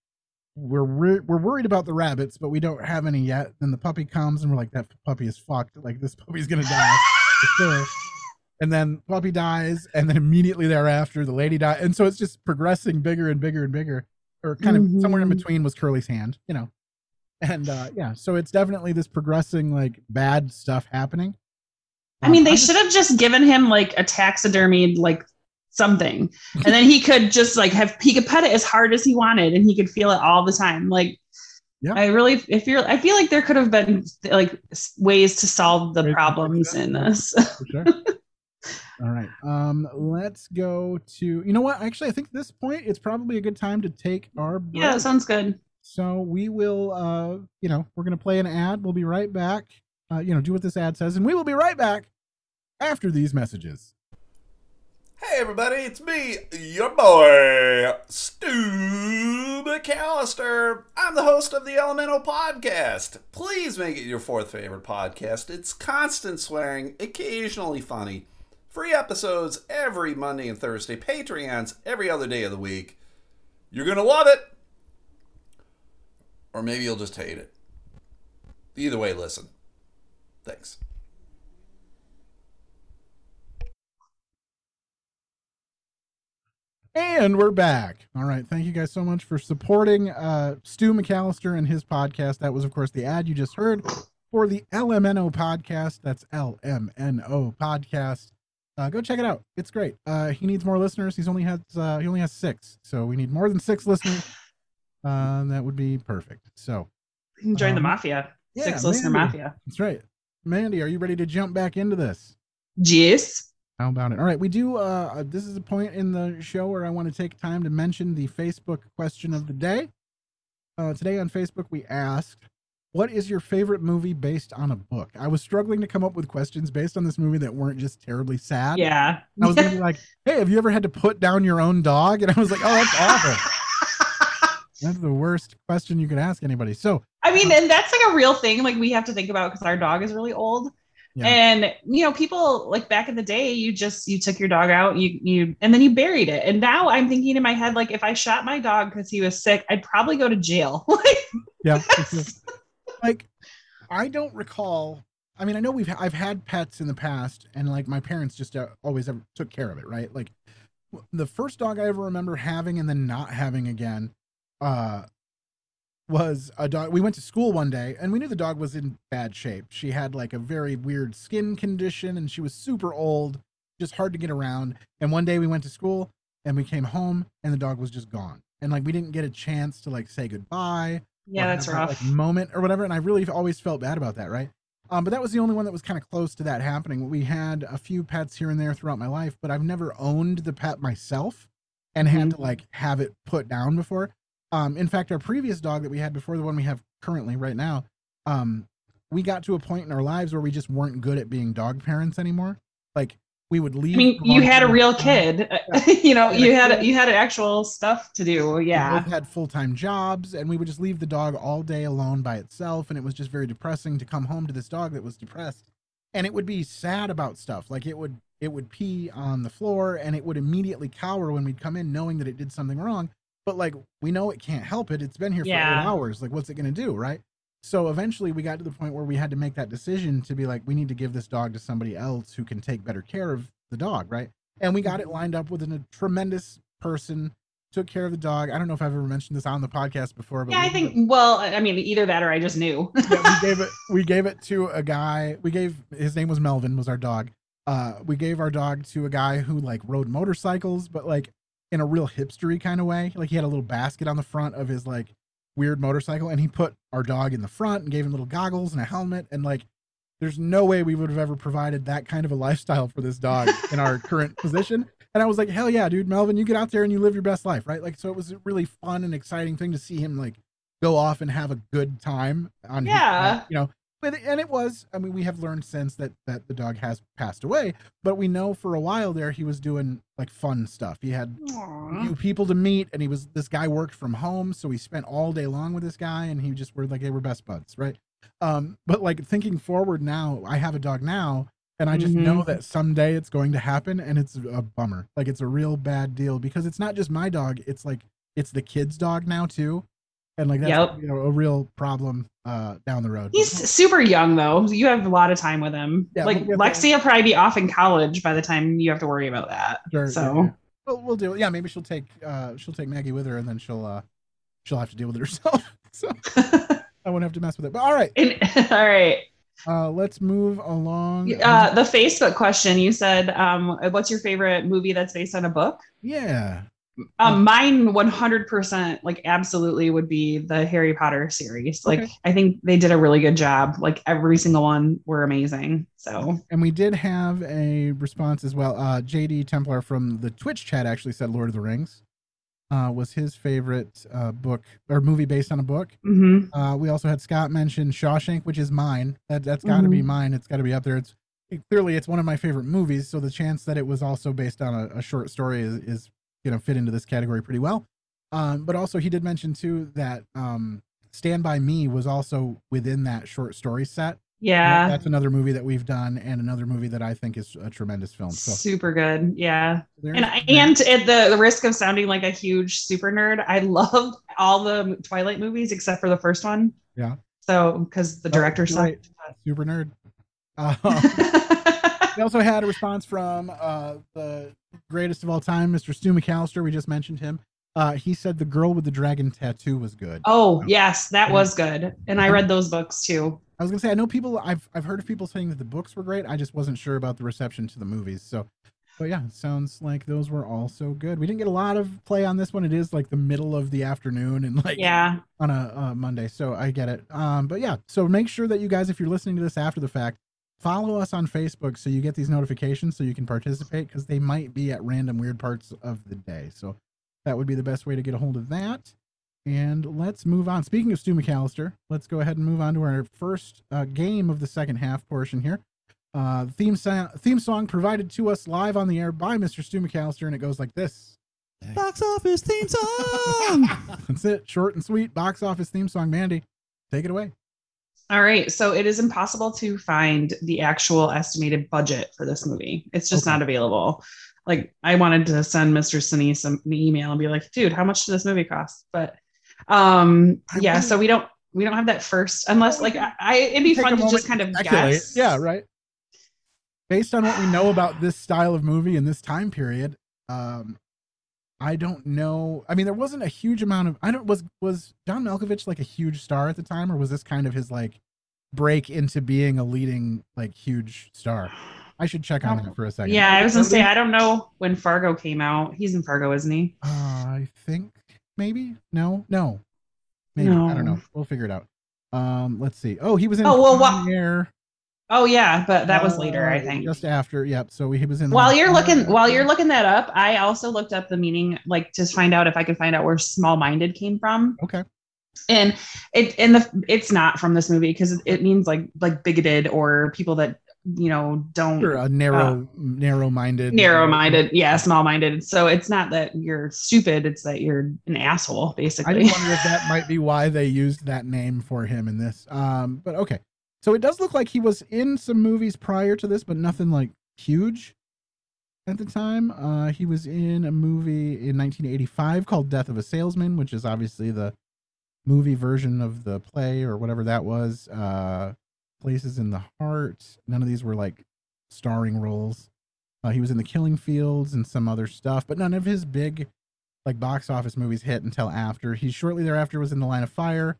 we're we're, we're worried about the rabbits, but we don't have any yet. Then the puppy comes and we're like, that puppy is fucked. Like this puppy's gonna die. [LAUGHS] sure. and then puppy dies, and then immediately thereafter the lady dies, and so it's just progressing bigger and bigger and bigger, or kind of somewhere in Mhm. between was Curly's hand, you know, and uh yeah, so it's definitely this progressing like bad stuff happening. I mean, Um, they I'm should have just given him like a taxidermied like something, [LAUGHS] and then he could just like have he could pet it as hard as he wanted, and he could feel it all the time. Like, Yeah. I really, if you're, I feel like there could have been like ways to solve the Ways to fix problems in this. for sure. [LAUGHS] All right. Um, let's go to you know what? Actually, I think at this point it's probably a good time to take our break. yeah, sounds good. So we will uh you know, we're gonna play an ad. We'll be right back. Uh, you know, do what this ad says, and we will be right back after these messages. Hey everybody, it's me, your boy, Stu McAllister. I'm the host of the Elemental Podcast. Please make it your fourth favorite podcast. It's constant swearing, occasionally funny. Free episodes every Monday and Thursday, Patreons every other day of the week. You're gonna love it. Or maybe you'll just hate it. Either way, listen. Thanks. And we're back. All right. Thank you guys so much for supporting uh, Stu McAllister and his podcast. That was, of course, the ad you just heard for the LMNO podcast. That's LMNO podcast. Uh, go check it out. It's great. Uh, he needs more listeners. He's only has uh, he only has six, so we need more than six listeners. [SIGHS] Uh, that would be perfect. So You can join the Um, mafia, yeah, six listener mafia. that's right. Mandy, are you ready to jump back into this? Yes. How about it? All right, we do. Uh, uh, this is a point in the show where I want to take time to mention the Facebook question of the day. Uh, today on Facebook, we asked, "What is your favorite movie based on a book?" I was struggling to come up with questions based on this movie that weren't just terribly sad. Yeah. I was gonna be like, [LAUGHS] "Hey, have you ever had to put down your own dog?" And I was like, "Oh, that's awful. [LAUGHS] that's the worst question you could ask anybody." So, I mean, uh, and that's like a real thing. Like we have to think about because our dog is really old. Yeah. And you know, people like back in the day, you just you took your dog out, you you and then you buried it. And now I'm thinking in my head, like if I shot my dog because he was sick, I'd probably go to jail. [LAUGHS] Like yeah, sure. Like I don't recall. I mean, I know we've I've had pets in the past, and like my parents just uh, always took care of it, right? Like the first dog I ever remember having and then not having again, uh, was a dog. We went to school one day, and we knew the dog was in bad shape. She had like a very weird skin condition, and she was super old, just hard to get around. And one day we went to school, and we came home, and the dog was just gone. And like we didn't get a chance to like say goodbye Yeah, that's that, rough. like, moment or whatever. And I really always felt bad about that, right? Um, but that was the only one that was kind of close to that happening. We had a few pets here and there throughout my life, but I've never owned the pet myself and had to like have it put down before. Um, in fact, our previous dog that we had before the one we have currently right now, um, we got to a point in our lives where we just weren't good at being dog parents anymore. Like we would leave. I mean, you had a real kid. [LAUGHS] you know, Yeah, you had yeah. you had actual stuff to do. Yeah. we had full time jobs, and we would just leave the dog all day alone by itself. And it was just very depressing to come home to this dog that was depressed. And it would be sad about stuff. Like it would it would pee on the floor and it would immediately cower when we'd come in knowing that it did something wrong. But like we know it can't help it. It's been here for Yeah. eight hours. Like what's it gonna do, right? So eventually we got to the point where we had to make that decision to be like, we need to give this dog to somebody else who can take better care of the dog, right? And we got it lined up with a tremendous person took care of the dog. I don't know if I've ever mentioned this on the podcast before, but Yeah, I think. Well, I mean, either that or I just knew. [LAUGHS] yeah, we gave it [LAUGHS] we gave it to a guy. We gave his name was Melvin, was our dog. Uh we gave our dog to a guy who like rode motorcycles, but like in a real hipstery kind of way. Like he had a little basket on the front of his like weird motorcycle and he put our dog in the front and gave him little goggles and a helmet and like there's no way we would have ever provided that kind of a lifestyle for this dog in our [LAUGHS] current position. And I was like, hell yeah, dude, Melvin, you get out there and you live your best life, right? Like, so it was a really fun and exciting thing to see him like go off and have a good time on, his- Yeah. you know. But and it was, I mean, we have learned since that that the dog has passed away, but we know for a while there he was doing like fun stuff. He had Aw. new people to meet, and he was this guy worked from home, so he spent all day long with this guy, and he just were like they were best buds, right? Um, but like thinking forward now, I have a dog now, and I just know Mhm. that someday it's going to happen, and it's a bummer. Like it's a real bad deal because it's not just my dog; it's like it's the kid's dog now too. And like that's Yep. you know a real problem uh down the road. He's super young though. You have a lot of time with him. Yeah, like we'll Lexi will probably be off in college by the time you have to worry about that. Sure, so yeah, yeah. Well, we'll do it. Yeah, maybe she'll take uh she'll take Maggie with her, and then she'll uh she'll have to deal with it herself. [LAUGHS] so [LAUGHS] I won't have to mess with it. But all right, [LAUGHS] all right. uh let's move along. Uh, the Facebook question you said, um, what's your favorite movie that's based on a book? yeah. Um, mine 100% like absolutely would be the Harry Potter series. Like Okay. I think they did a really good job. Like every single one were amazing. So And we did have a response as well. Uh, JD Templar from the Twitch chat actually said Lord of the Rings uh, was his favorite uh, book or movie based on a book. mhm. Uh, we also had Scott mention Shawshank, which is mine. That that's got to be Mhm. mine. It's got to be up there. It's it- clearly it's one of my favorite movies. So the chance that it was also based on a, a short story is is you know fit into this category pretty well. Um, but also he did mention too that um, Stand by Me was also within that short story set. yeah. That's another movie that we've done, and another movie that I think is a tremendous film. So super good. Yeah. there's And and at the, the risk of sounding like a huge super nerd, I loved all the Twilight movies except for the first one. yeah, So because the director you're right. sucked. super nerd. Uh, [LAUGHS] we also had a response from uh, the greatest of all time, Mr. Stu McAllister. We just mentioned him. Uh, he said the girl with the dragon tattoo was good. Oh yes, that was good, and I read those books too. I was gonna say I know people. I've I've heard of people saying that the books were great. I just wasn't sure about the reception to the movies. So, but yeah, sounds like those were also good. We didn't get a lot of play on this one. It is like the middle of the afternoon and like Yeah. on a uh, Monday, so I get it. Um, but yeah, so make sure that you guys, if you're listening to this after the fact, follow us on Facebook so you get these notifications so you can participate because they might be at random weird parts of the day. So that would be the best way to get a hold of that. And let's move on. Speaking of Stu McAllister, let's go ahead and move on to our first uh, game of the second half portion here. Uh, theme, so- theme song provided to us live on the air by Mr. Stu McAllister, and it goes like this. Box office theme [LAUGHS] song. That's it. Short and sweet. Box office theme song. Mandy, take it away. All right. So it is impossible to find the actual estimated budget for this movie. It's just Okay. not available. Like I wanted to send Mr. Sinise some an email and be like, dude, how much did this movie cost? But um yeah, so we don't we don't have that first unless like I, I it'd be Take fun to just kind of speculate. guess. Yeah, right. Based on what we know about this style of movie in this time period, um, I don't know. I mean, there wasn't a huge amount of. I don't was was John Malkovich like a huge star at the time, or was this kind of his like break into being a leading like huge star? I should check on that for a second. Yeah, I was gonna say I don't know when Fargo came out. He's in Fargo, isn't he? Uh, I think maybe no, no, maybe I don't know. We'll figure it out. Um, let's see. Oh, he was in. Oh, well, Con Air, Oh yeah, but that was later, I uh, think. Just after, yep. So he was in. while you're looking while you're looking that up i also looked up the meaning like to find out if i could find out where small minded came from Okay. and it and the it's not from this movie because it, means like like bigoted or people that you know don't Sure, a narrow, narrow-minded, narrow minded yeah small minded so it's not that you're stupid it's that you're an asshole basically. I just wonder if that might be why they used that name for him in this. Um, but okay, so it does look like he was in some movies prior to this, but nothing like huge at the time. Uh, he was in a movie in 1985 called Death of a Salesman, which is obviously the movie version of the play or whatever that was. Uh, Places in the Heart. None of these were like starring roles. Uh, he was in The Killing Fields and some other stuff, but none of his big like box office movies hit until after. He shortly thereafter was in The Line of Fire.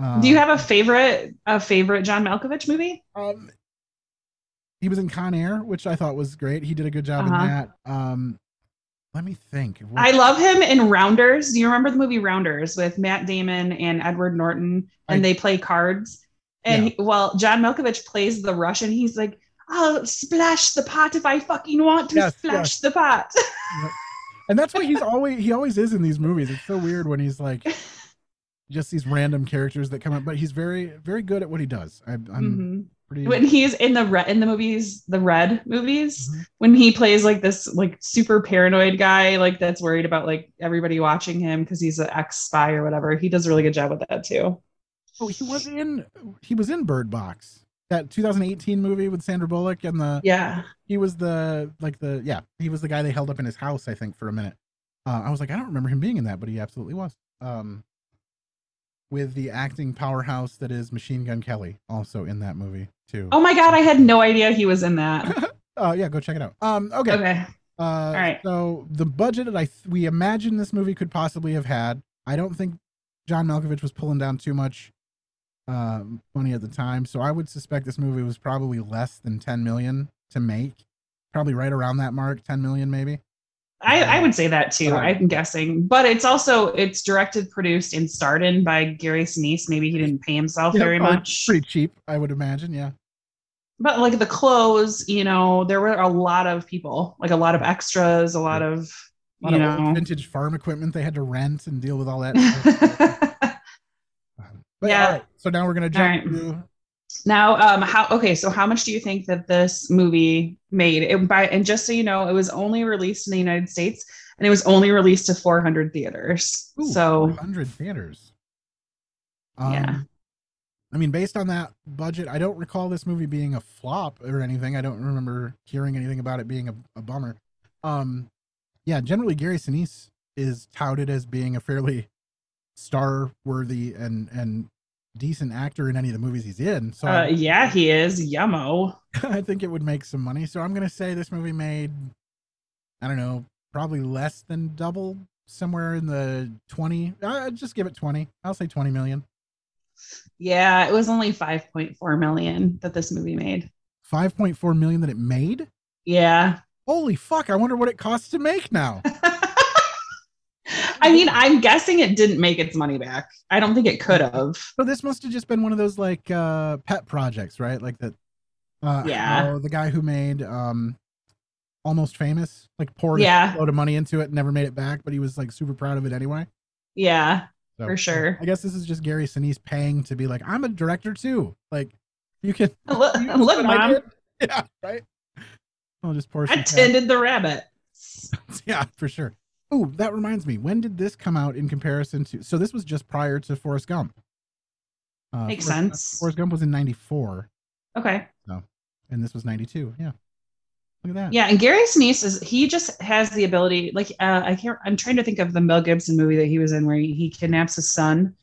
Um, do you have a favorite a favorite john malkovich movie Um, he was in Con Air, which I thought was great. He did a good job Uh-huh. in that. Um, let me think. What- I love him in Rounders. Do you remember the movie Rounders with Matt Damon and Edward Norton? And I- they play cards. And he- well, John Malkovich plays the Russian. He's like, "I'll splash the pot if I fucking want to Yes, splash yes. the pot." and that's what he's [LAUGHS] always he always is in these movies. It's so weird when he's like [LAUGHS] just these random characters that come up, but he's very very good at what he does. I, I'm Mhm. pretty. When he's in the red in the movies, the Red movies, Mm-hmm. when he plays like this like super paranoid guy, like that's worried about like everybody watching him because he's an ex spy or whatever. He does a really good job with that too. Oh, he was in he was in Bird Box, that 2018 movie with Sandra Bullock and the Yeah. he was the like the yeah he was the guy they held up in his house I think for a minute. Uh, I was like I don't remember him being in that, but he absolutely was. Um, with the acting powerhouse that is Machine Gun Kelly, also in that movie too. Oh my god, I had no idea he was in that. [LAUGHS] Uh, yeah, go check it out. Um, okay. Okay. Uh, All right. So the budget that I th- we imagine this movie could possibly have had, I don't think John Malkovich was pulling down too much uh, money at the time. So I would suspect this movie was probably less than 10 million to make. Probably right around that mark, 10 million maybe. I, I would say that too. Right. I'm guessing, but it's also it's directed, produced, and starred in by Gary Sinise. Maybe he didn't pay himself Yeah, very uh, much, Pretty cheap, I would imagine. Yeah. but like the clothes, you know, there were a lot of people, like a lot of extras, a lot of A lot you of know. vintage farm equipment they had to rent and deal with all that. [LAUGHS] [LAUGHS] But, Yeah. right, so now we're gonna jump right. to Now, um, how okay? So, how much do you think that this movie made? It, by and just so you know, it was only released in the United States, and it was only released to 400 theaters. Ooh, so, 100 theaters. Um, Yeah. I mean, based on that budget, I don't recall this movie being a flop or anything. I don't remember hearing anything about it being a, a bummer. Um, yeah, generally Gary Sinise is touted as being a fairly star-worthy and and decent actor in any of the movies he's in. So uh, yeah, he is Yummo. [LAUGHS] I think it would make some money. So I'm gonna say this movie made, I don't know, probably less than double, somewhere in the twenty. Uh, just give it twenty. I'll say twenty million. Yeah, it was only 5.4 million that this movie made. Five point four million that it made. Yeah. Holy fuck! I wonder what it costs to make now. [LAUGHS] I mean, [LAUGHS] I'm guessing it didn't make its money back. I don't think it could have. So this must have just been one of those like uh pet projects, right? Like that. Uh, Yeah. oh, the guy who made um, almost famous, like poured Yeah. a load of money into it, and never made it back, but he was like super proud of it anyway. Yeah, So, for sure. I guess this is just Gary Sinise paying to be like, I'm a director too. Like, you can [LAUGHS] Look, [LAUGHS] you look mom? Yeah, right. I'll just pour I tended the rabbit. Yeah, for sure. Oh, that reminds me. When did this come out in comparison to? So this was just prior to Forrest Gump. Uh, Makes Forrest- sense. Forrest Gump was in '94, Okay. So, and this was '92. Yeah, look at that. Yeah, and Gary Sinise is he just has the ability. Like uh, I can't. I'm trying to think of the Mel Gibson movie that he was in where he, he kidnaps his son.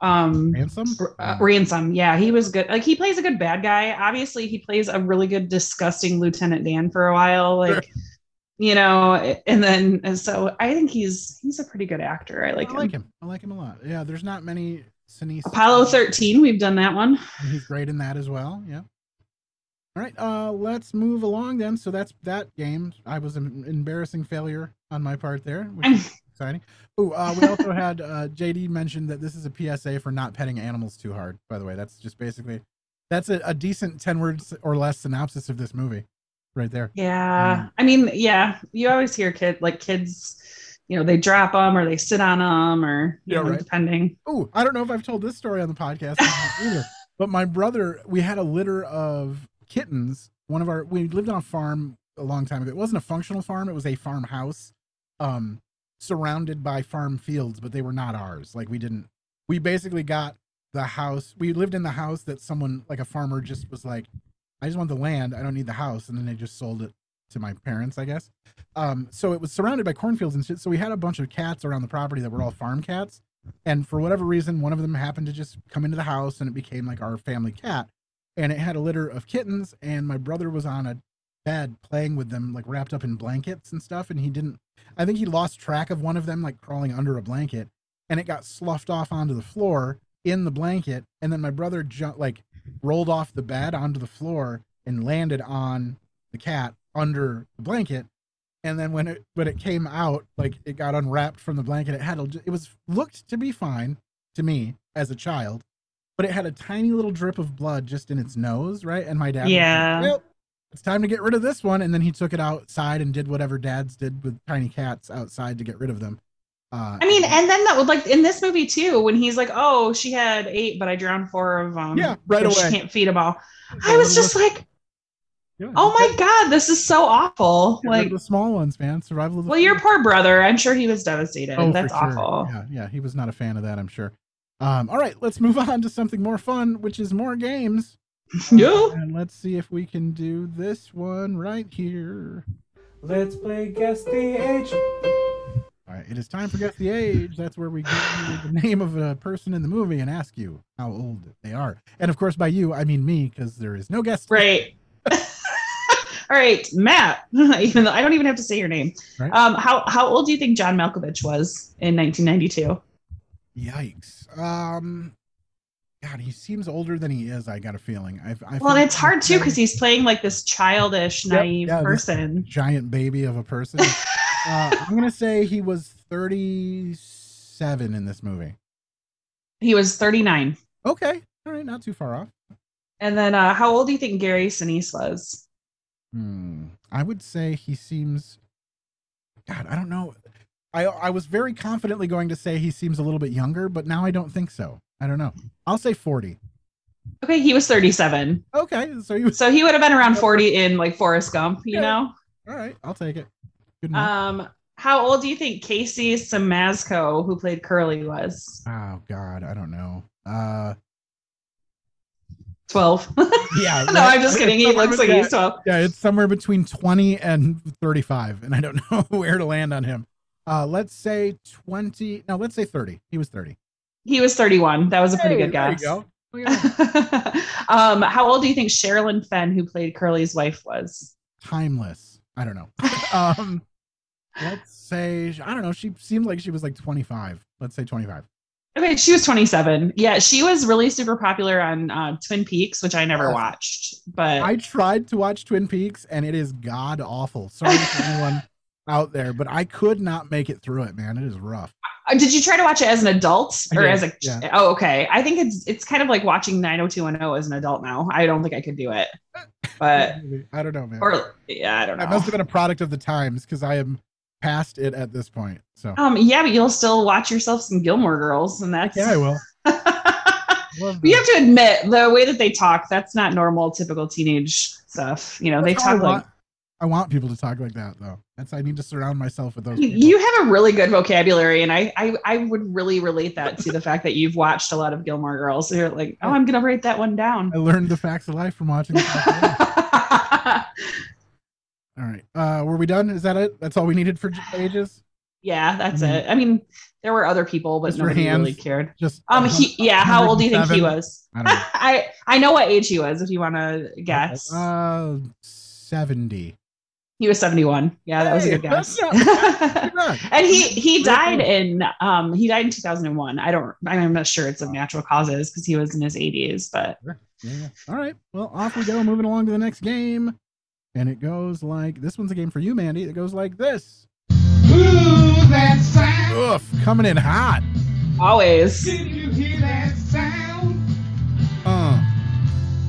Um, Ransom. uh, ransom. Yeah, he was good. Like he plays a good bad guy. Obviously, he plays a really good disgusting Lieutenant Dan for a while. Like. [LAUGHS] You know, and then and so I think he's he's a pretty good actor. I like I him. like him. I like him a lot. Yeah, there's not many Sinise. Apollo 13, we've done that one. He's great in that as well. Yeah. All right. Uh, let's move along then. So that's that game. I was an embarrassing failure on my part there, which is [LAUGHS] exciting. Oh, uh, we also had uh, JD mentioned that this is a PSA for not petting animals too hard. By the way, that's just basically that's a, a decent ten words or less synopsis of this movie, right there. Yeah. I mean, yeah, you always hear kid like kids, you know, they drop them or they sit on them or Yeah, know, right. depending. Oh, I don't know if I've told this story on the podcast either, [LAUGHS] but my brother, we had a litter of kittens. One of our, we lived on a farm a long time ago. It wasn't a functional farm; it was a farmhouse, um, surrounded by farm fields, but they were not ours. Like we didn't. We basically got the house. We lived in the house that someone, like a farmer, just was like, "I just want the land. I don't need the house," and then they just sold it to my parents, I guess. Um, so it was surrounded by cornfields and shit. So we had a bunch of cats around the property that were all farm cats. And for whatever reason, one of them happened to just come into the house and it became like our family cat. And it had a litter of kittens, and my brother was on a bed playing with them, like wrapped up in blankets and stuff. And he didn't, I think he lost track of one of them, like crawling under a blanket, and it got sloughed off onto the floor in the blanket. And then my brother jumped, like rolled off the bed onto the floor and landed on the cat under the blanket. And then when it when it came out like it got unwrapped from the blanket. It had a, it was looked to be fine to me as a child but it had a tiny little drip of blood just in its nose right? And my dad was like, Yeah. "Well, it's time to get rid of this one. And then he took it outside and did whatever dads did with tiny cats outside to get rid of them uh I mean, and then that would like in this movie too, when he's like, "Oh, she had eight, but I drowned four of them." Yeah, right away. She can't feed them all. I was just like, yeah, "Oh my god, this is so awful!" get rid of Like, the small ones man survival of the well, your poor brother. I'm sure he was devastated. Oh, for That's sure. awful. Yeah, yeah, he was not a fan of that, I'm sure. Um, all right, let's move [LAUGHS] on to something more fun, which is more games. [LAUGHS] Yeah. And let's see if we can do this one right here. Let's play Guess the Age. All right, it is time for guess the age. That's where we give you the [LAUGHS] name of a person in the movie and ask you how old they are. And of course, by you, I mean me, because there is no guest. Right. [LAUGHS] All right, Matt. [LAUGHS] even though I don't even have to say your name. Right. Um, how how old do you think John Malkovich was in 1992? Yikes. Um, God, he seems older than he is. I got a feeling. I, I Well, it's hard too because he's playing like this childish, Yep, naive yeah, person. giant baby of a person. Uh, I'm gonna say he was 37 in this movie. He was 39. Okay, all right, not too far off. And then, uh, how old do you think Gary Sinise was? Hmm. I would say he seems. God, I don't know. I I was very confidently going to say he seems a little bit younger, but now I don't think so. I don't know. I'll say 40. Okay, he was 37. Okay, so he was. So he would have been around [LAUGHS] 40 in like Forrest Gump, you Yeah. know? All right, I'll take it. Good. Um, how old do you think Casey Siemaszko, who played Curly, was? oh God, I don't know. Uh, 12. [LAUGHS] yeah. no, I'm just it's kidding. He looks like between- he's 12. Yeah, it's somewhere between 20 and 35, and I don't [LAUGHS] know where to land on him. Uh, let's say 20. No, let's say 30. He was 30. He was 31. That was a pretty Hey, good there you guess. go. Look at that. [LAUGHS] um, how old do you think Sherilyn Fenn, who played Curly's wife, was? Timeless. I don't know. um, let's say I don't know. She seemed like she was like 25. Let's say 25. Okay, she was 27. Yeah, she was really super popular on uh, Twin Peaks, which I never Yes. watched. But I tried to watch Twin Peaks, and it is god awful. Sorry for [LAUGHS] anyone out there, but I could not make it through it. Man, it is rough. Uh, did you try to watch it as an adult or did, as a? yeah. Oh, okay. I think it's it's kind of like watching 90210 as an adult now. I don't think I could do it, [LAUGHS] but I don't know, man. or yeah, I don't know. I must have been a product of the times because I am past it at this point. So Um, yeah, but you'll still watch yourself some Gilmore Girls, and that's yeah, I will. [LAUGHS] You have to admit the way that they talk, that's not normal, typical teenage stuff. You know, they That's I talk like want, I want people to talk like that though. That's I need to surround myself with those. you, People. you have a really good vocabulary, and I, I I would really relate that to the fact that you've watched a lot of Gilmore Girls. So you're like, oh, I'm gonna write that one down. I learned the facts of life from watching. [LAUGHS] [LAUGHS] all right, uh, were we done? Is that it? That's all we needed for ages. yeah, that's Mhm. it. I mean, there were other people, but Just nobody really cared. Just Um, he yeah. How old do you think he was? I. [LAUGHS] I I know what age he was. If you want to guess, Uh, seventy. he was 71. Yeah, that was a good guess. [LAUGHS] not and he he died in um he died in 2001 i don't i'm not sure it's of natural causes because he was in his 80s but Yeah, yeah. All right. Well, off we go. Moving along to the next game, and it goes like this. One's a game for you, Mandy. It goes like this. Ooh, that sound. Oof, coming in hot. always Did you hear that sound? Uh,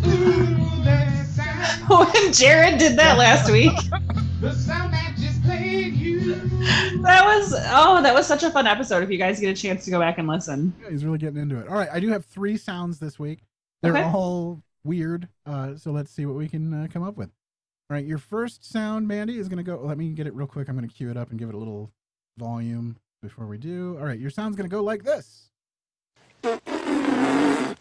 Ooh, that [LAUGHS] sound. when jared did that last week The sound that was oh that was such a fun episode if you guys get a chance to go back and listen yeah, he's really getting into it. All right, I do have three sounds this week. They're Okay. all weird. Uh, so let's see what we can uh, come up with. All right, your first sound, Mandy, is gonna go. Let me get it real quick. I'm gonna cue it up and give it a little volume before we do. All right, your sound's gonna go like this. [LAUGHS] i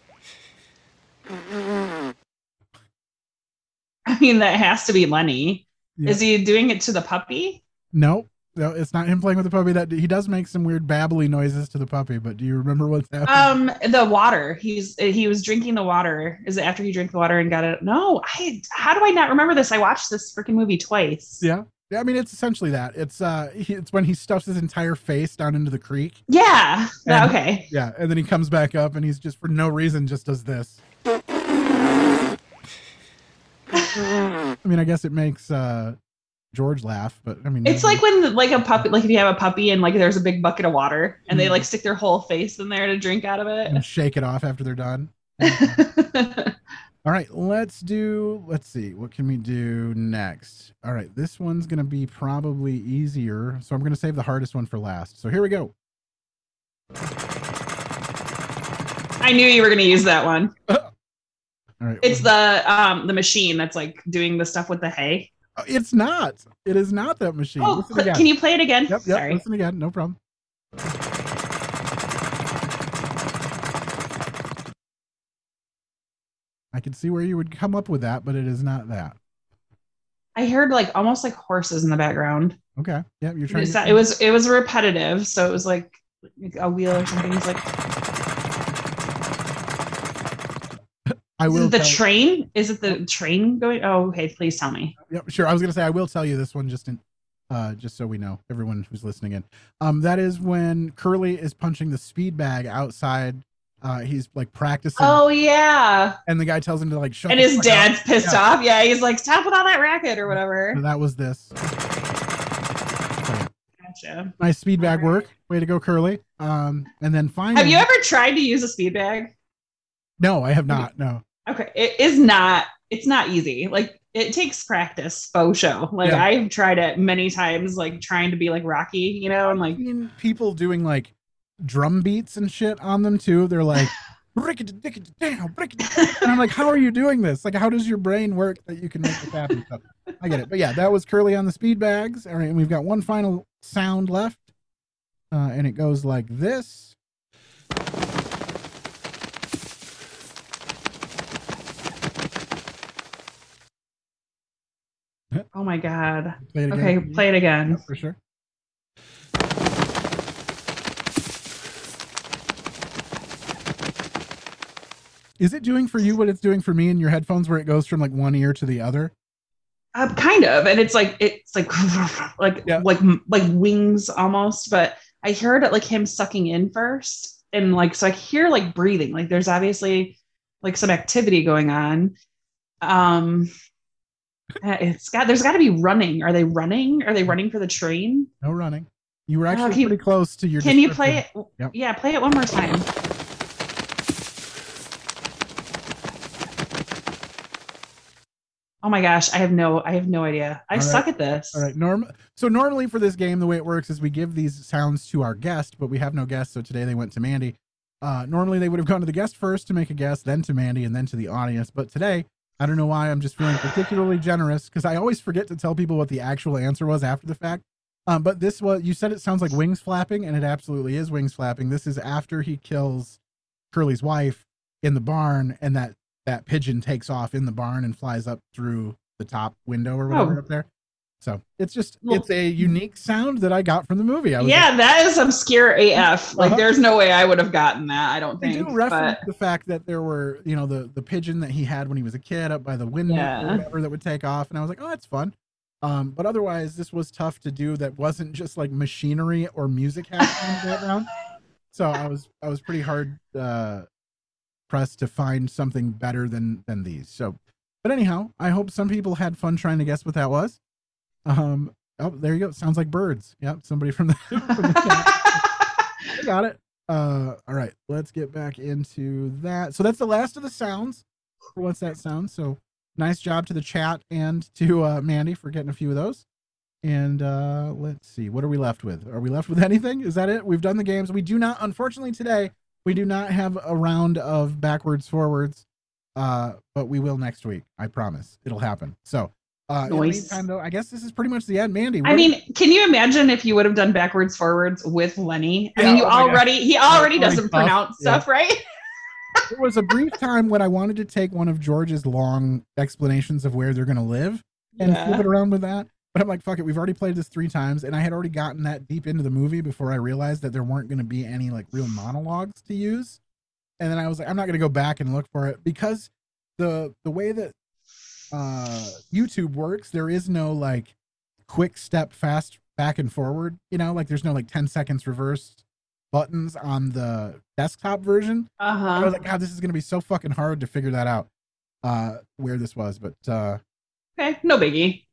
mean that has to be lenny Yeah. is he doing it to the puppy Nope. No, it's not him playing with the puppy. That he does make some weird babbly noises to the puppy, but do you remember what's happening? um the water he's he was drinking the water is it after he drank the water and got it no i how do i not remember this i watched this freaking movie twice yeah. Yeah, I mean it's essentially that. It's uh he, it's when he stuffs his entire face down into the creek. Yeah. And- okay. Yeah, and then he comes back up and he's just for no reason just does this. [LAUGHS] I mean, I guess it makes uh George laugh, but I mean It's like when like a puppy, like if you have a puppy and like there's a big bucket of water and they Mhm. like stick their whole face in there to drink out of it and shake it off after they're done. [LAUGHS] All right, let's do. Let's see. What can we do next? All right, this one's gonna be probably easier, so I'm gonna save the hardest one for last. So here we go. I knew you were gonna use that one. [LAUGHS] All right, It's the um the machine that's like doing the stuff with the hay. Uh, It's not. It is not that machine. Oh, can you play it again? Yep, yep. Sorry. Listen again. No problem. I can see where you would come up with that, but it is not that. I heard like almost like horses in the background. Okay. Yeah, you're trying. It's to not- it was it was repetitive, so it was like a wheel or something. It's like I is will. it the train? Is it the train going? Oh, okay. Please tell me. Yep, sure. I was gonna say I will tell you this one just in, uh, just so we know everyone who's listening in. Um, that is when Curly is punching the speed bag outside. Uh, he's like practicing, Oh yeah. and the guy tells him to like shut. And his dad's up. pissed Yeah. off. Yeah, he's like, stop with all that racket or whatever. So that was this. Gotcha. Nice speed bag work. Way to go, Curly. Um, and then finally, Have you ever tried to use a speed bag? No, I have not. No. Okay, it is not. It's not easy. Like it takes practice. Faux show. Like Yeah. I've tried it many times. Like trying to be like Rocky, you know, and like people doing like drum beats and shit on them too. They're like, [LAUGHS] and I'm like, how are you doing this? Like, how does your brain work that you can make this happen? So, I get it, but yeah, that was Curley on the speed bags. All right, and we've got one final sound left, uh, and it goes like this. Oh my god. Play it again. Okay, play it again. Yeah, for sure. Is it doing for you what it's doing for me in your headphones, where it goes from like one ear to the other? Uh, kind of, and it's like it's like [LAUGHS] like like like wings almost. But I heard it like him sucking in first, and like so I hear like breathing. Like there's obviously like some activity going on. Um, it's got there's got to be running. Are they running? Are they running for the train? No running. You were Oh, actually can you- pretty close to your. Can you play it? Yep. Yeah, play it one more time. Oh my gosh, I have no, I have no idea. I All right. suck at this. All right. Norm. So normally for this game, the way it works is we give these sounds to our guest, but we have no guest. So today they went to Mandy. Uh, normally they would have gone to the guest first to make a guess, then to Mandy, and then to the audience. But today, I don't know why I'm just feeling particularly generous because I always forget to tell people what the actual answer was after the fact. Um, but this was you said it sounds like wings flapping, and it absolutely is wings flapping. This is after he kills Curley's wife in the barn, and that that pigeon takes off in the barn and flies up through the top window or whatever Oh. up there. So it's just it's a unique sound that I got from the movie. I was Yeah, that is obscure AF. Like, Uh-huh. there's no way I would have gotten that. I don't They think. do reference but the fact that there were, you know, the the pigeon that he had when he was a kid up by the window Yeah. or whatever that would take off, and I was like, oh, that's fun. Um, but otherwise, this was tough to do. That wasn't just like machinery or music happening in the background. [LAUGHS] So I was I was pretty hard uh, pressed to find something better than than these. So, but anyhow, I hope some people had fun trying to guess what that was. Um, oh, there you go. Sounds like birds. Yep, somebody from the, [LAUGHS] from the chat. [LAUGHS] I got it. Uh, all right, let's get back into that. So that's the last of the sounds. What's that sound? So nice job to the chat and to uh, Mandy for getting a few of those. And uh, let's see, what are we left with? Are we left with anything? Is that it? We've done the games. We do not, unfortunately, today we do not have a round of backwards forwards, uh, but we will next week. I promise it'll happen. So. Uh, Nice. meantime, though, I guess this is pretty much the end. Mandy, I mean, can you imagine if you would have done backwards forwards with Lennie? I Yeah, mean, you oh already he already doesn't pronounce Yeah. stuff, right? [LAUGHS] there was a brief time when I wanted to take one of George's long explanations of where they're going to live and Yeah. flip it around with that. But I'm like, fuck it. We've already played this three times, and I had already gotten that deep into the movie before I realized that there weren't going to be any like real monologues to use. And then I was like, I'm not going to go back and look for it because the the way that uh YouTube works, there is no like quick step fast back and forward. You know, like there's no like 10 seconds reverse buttons on the desktop version. I Uh-huh. was like, God, this is gonna be so fucking hard to figure that out. Uh where this was, but uh Okay, no biggie.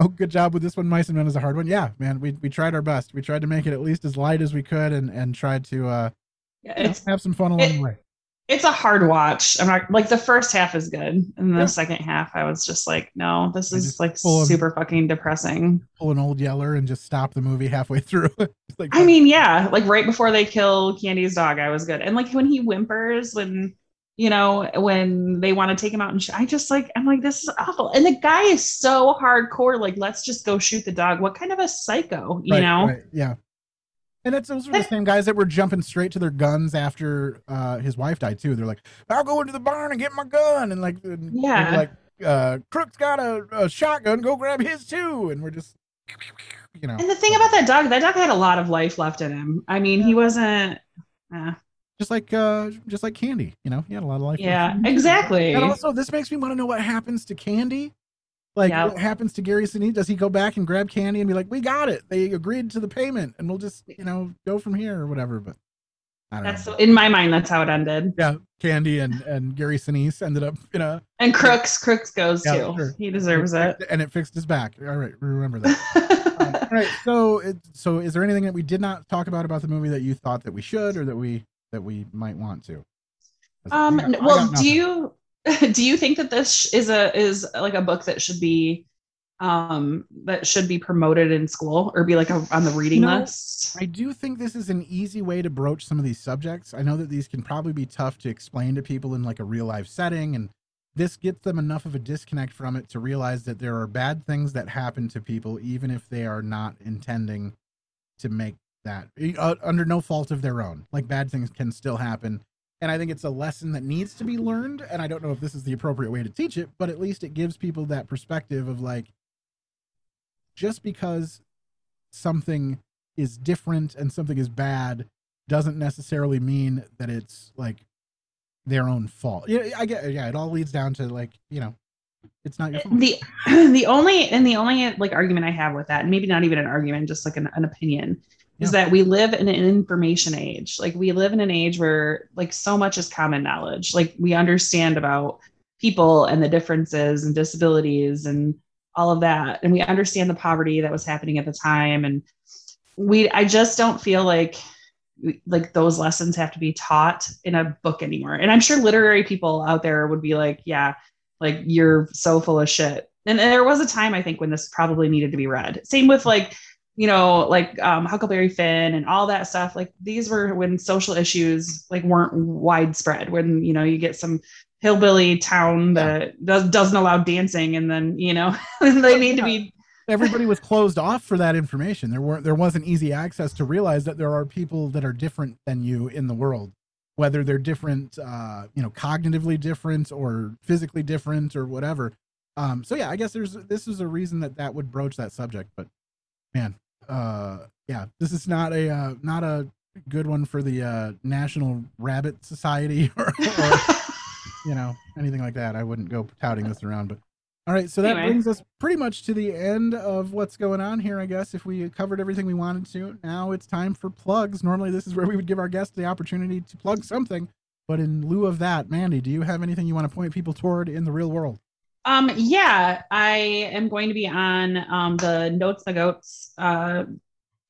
oh good job with this one. Mice and Men is a hard one. Yeah, man, we we tried our best. We tried to make it at least as light as we could and and tried to uh Yeah, you know, it's have some fun along the way. It's a hard watch. I'm not like the first half is good, and the Yeah. second half, I was just like, no, this is like super fucking depressing. Pull an old yeller and just stop the movie halfway through. [LAUGHS] Like I mean, yeah, like right before they kill Candy's dog, I was good, and like when he whimpers when. You know, when they want to take him out and sh- I just like, I'm like, this is awful. And the guy is so hardcore. Like, let's just go shoot the dog. What kind of a psycho, you Right, know? right, yeah. And that's those are the same guys that were jumping straight to their guns after uh, his wife died too. They're like, "I'll go into the barn and get my gun," and like, and Yeah. like uh, Crook's got a, a shotgun. Go grab his too. And we're just, you know, And the thing about that dog, that dog had a lot of life left in him. I mean, he wasn't. Uh, just like uh, just like Candy. You know, he had a lot of life. yeah, exactly. And also, this makes me want to know what happens to Candy. Like, Yep. what happens to Gary Sinise? Does he go back and grab Candy and be like, "We got it. They agreed to the payment, and we'll just, you know, go from here or whatever." But I don't That's know. in my mind. That's how it ended. Yeah, Candy and and Gary Sinise ended up in a And Crooks, Crooks goes Yeah, too. sure. He deserves it. and it fixed his back. All right, remember that. [LAUGHS] Um, all right, so it, so is there anything that we did not talk about about the movie that you thought that we should or that we that we might want to? Um. Well, do you [LAUGHS] do you think that this is a is like a book that should be um that should be promoted in school or be like a, on the reading No, list? I do think this is an easy way to broach some of these subjects. I know that these can probably be tough to explain to people in like a real life setting and this gets them enough of a disconnect from it to realize that there are bad things that happen to people even if they are not intending to make that uh, under no fault of their own. Like bad things can still happen. And I think it's a lesson that needs to be learned and I don't know if this is the appropriate way to teach it, but at least it gives people that perspective of like just because something is different and something is bad doesn't necessarily mean that it's like their own fault. Yeah, I get yeah, it all leads down to like, you know, it's not your uh, fault. the [CLEARS THROAT] the only and the only like argument I have with that, and maybe not even an argument, just like an, an opinion, is that we live in an information age. Like we live in an age where like so much is common knowledge. Like we understand about people and the differences and disabilities and all of that. And we understand the poverty that was happening at the time. And we I just don't feel like like those lessons have to be taught in a book anymore. And I'm sure literary people out there would be like, yeah, like you're so full of shit. And there was a time I think when this probably needed to be read. Same with like, you know, like um, Huckleberry Finn and all that stuff. Like these were when social issues like weren't widespread. When you know you get some hillbilly town that does, doesn't allow dancing, and then you know [LAUGHS] they need to be Everybody was closed off for that information. There weren't there wasn't easy access to realize that there are people that are different than you in the world. Whether they're different uh, you know, cognitively different or physically different or whatever. Um, so yeah, I guess there's this is a reason that that would broach that subject, but man, uh, yeah, this is not a uh, not a good one for the uh, National Rabbit Society [LAUGHS] or, or you know anything like that. I wouldn't go touting this around, but all right. So that Anyway. brings us pretty much to the end of what's going on here. I guess if we covered everything we wanted to, now it's time for plugs. Normally, this is where we would give our guests the opportunity to plug something, but in lieu of that, Mandy, do you have anything you want to point people toward in the real world? Um, yeah, I am going to be on um, the Notes the Goats uh,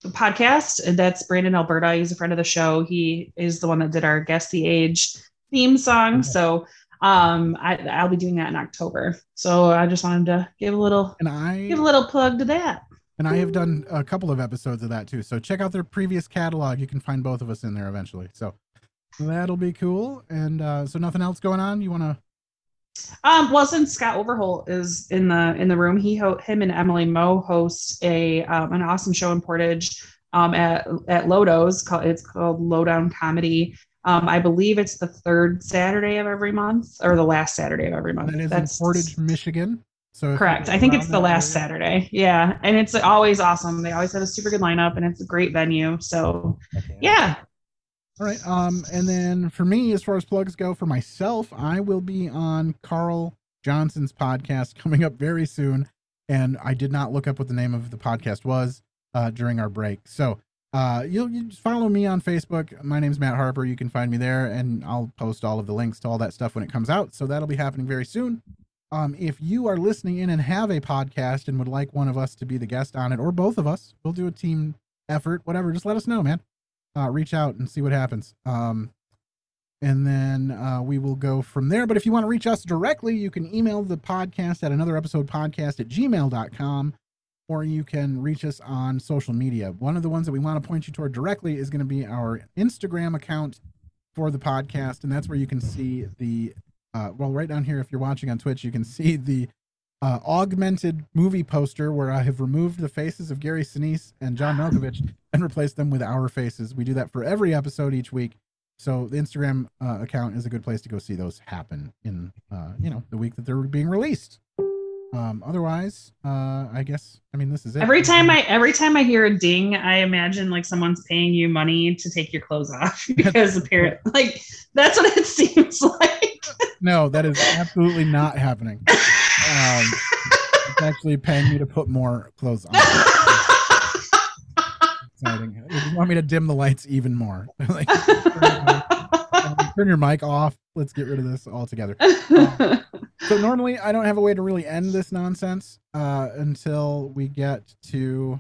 podcast. That's Brandon Alberta. He's a friend of the show. He is the one that did our Guess the Age theme song. So um, I, I'll be doing that in October. So I just wanted to give a little And I give a little plug to that. and I have done a couple of episodes of that too. So check out their previous catalog. You can find both of us in there eventually. So that'll be cool. And uh, so nothing else going on. You want to? Um, well, since Scott Overholt is in the in the room, he ho- him and Emily Moe host a um, an awesome show in Portage um, at at Lodo's. Called, it's called Lowdown Comedy. Um, I believe it's the third Saturday of every month, or the last Saturday of every month. That is That's in Portage, Michigan. So correct. I think it's the last area- Saturday. Yeah, and it's always awesome. They always have a super good lineup, and it's a great venue. So, yeah. All right. Um, and then for me, as far as plugs go, for myself, I will be on Carl Johnson's podcast coming up very soon. And I did not look up what the name of the podcast was uh, during our break. So uh, you'll you follow me on Facebook. My name's Matt Harper. You can find me there, and I'll post all of the links to all that stuff when it comes out. So that'll be happening very soon. Um, if you are listening in and have a podcast and would like one of us to be the guest on it, or both of us, we'll do a team effort, whatever. Just let us know, man uh, reach out and see what happens. Um, and then uh, we will go from there. But if you want to reach us directly, you can email the podcast at another episode podcast at gmail.com or you can reach us on social media. One of the ones that we want to point you toward directly is going to be our Instagram account for the podcast. And that's where you can see the, uh, well, right down here, if you're watching on Twitch, you can see the uh, augmented movie poster where I have removed the faces of Gary Sinise and John [GASPS] Malkovich and replaced them with our faces. We do that for every episode each week. so the Instagram uh, account is a good place to go see those happen in uh, you know the week that they're being released. Um, otherwise, uh, I guess I mean this is it. Every time I every time I hear a ding, I imagine like someone's paying you money to take your clothes off [LAUGHS] because apparently like that's what it [LAUGHS] seems like. no, that is absolutely not happening. [LAUGHS] Um, it's actually paying me to put more clothes on. [LAUGHS] Exciting. You want me to dim the lights even more. [LAUGHS] like, [LAUGHS] turn, your- mic off. Let's get rid of this altogether. Um, so normally I don't have a way to really end this nonsense uh, until we get to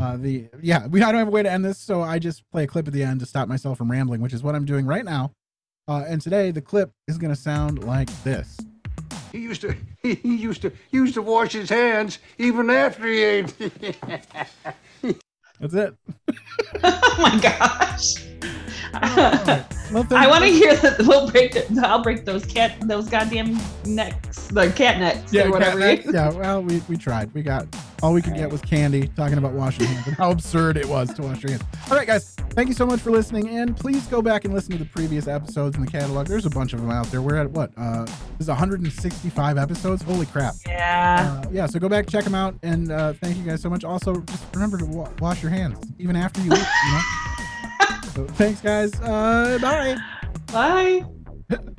uh, the yeah we I don't have a way to end this, so I just play a clip at the end to stop myself from rambling, which is what I'm doing right now. Uh, and today the clip is going to sound like this. He used to he used to he used to wash his hands even after he ate. [LAUGHS] That's it. [LAUGHS] oh my gosh. [LAUGHS] Well, I want to hear that. We'll break it. I'll break those cat, those goddamn necks, the cat necks, Yeah, or whatever. cat neck. yeah. Well, we, we tried. We got all we could get was candy talking about washing hands and how absurd it was to wash your hands. All right, guys. Thank you so much for listening. And please go back and listen to the previous episodes in the catalog. There's a bunch of them out there. We're at what? Uh, this is 165 episodes. Holy crap. Yeah. Uh, yeah. So go back, check them out, and uh, thank you guys so much. Also, just remember to wa- wash your hands even after you eat. You know. [LAUGHS] so thanks, guys. Uh, bye. Bye. [LAUGHS]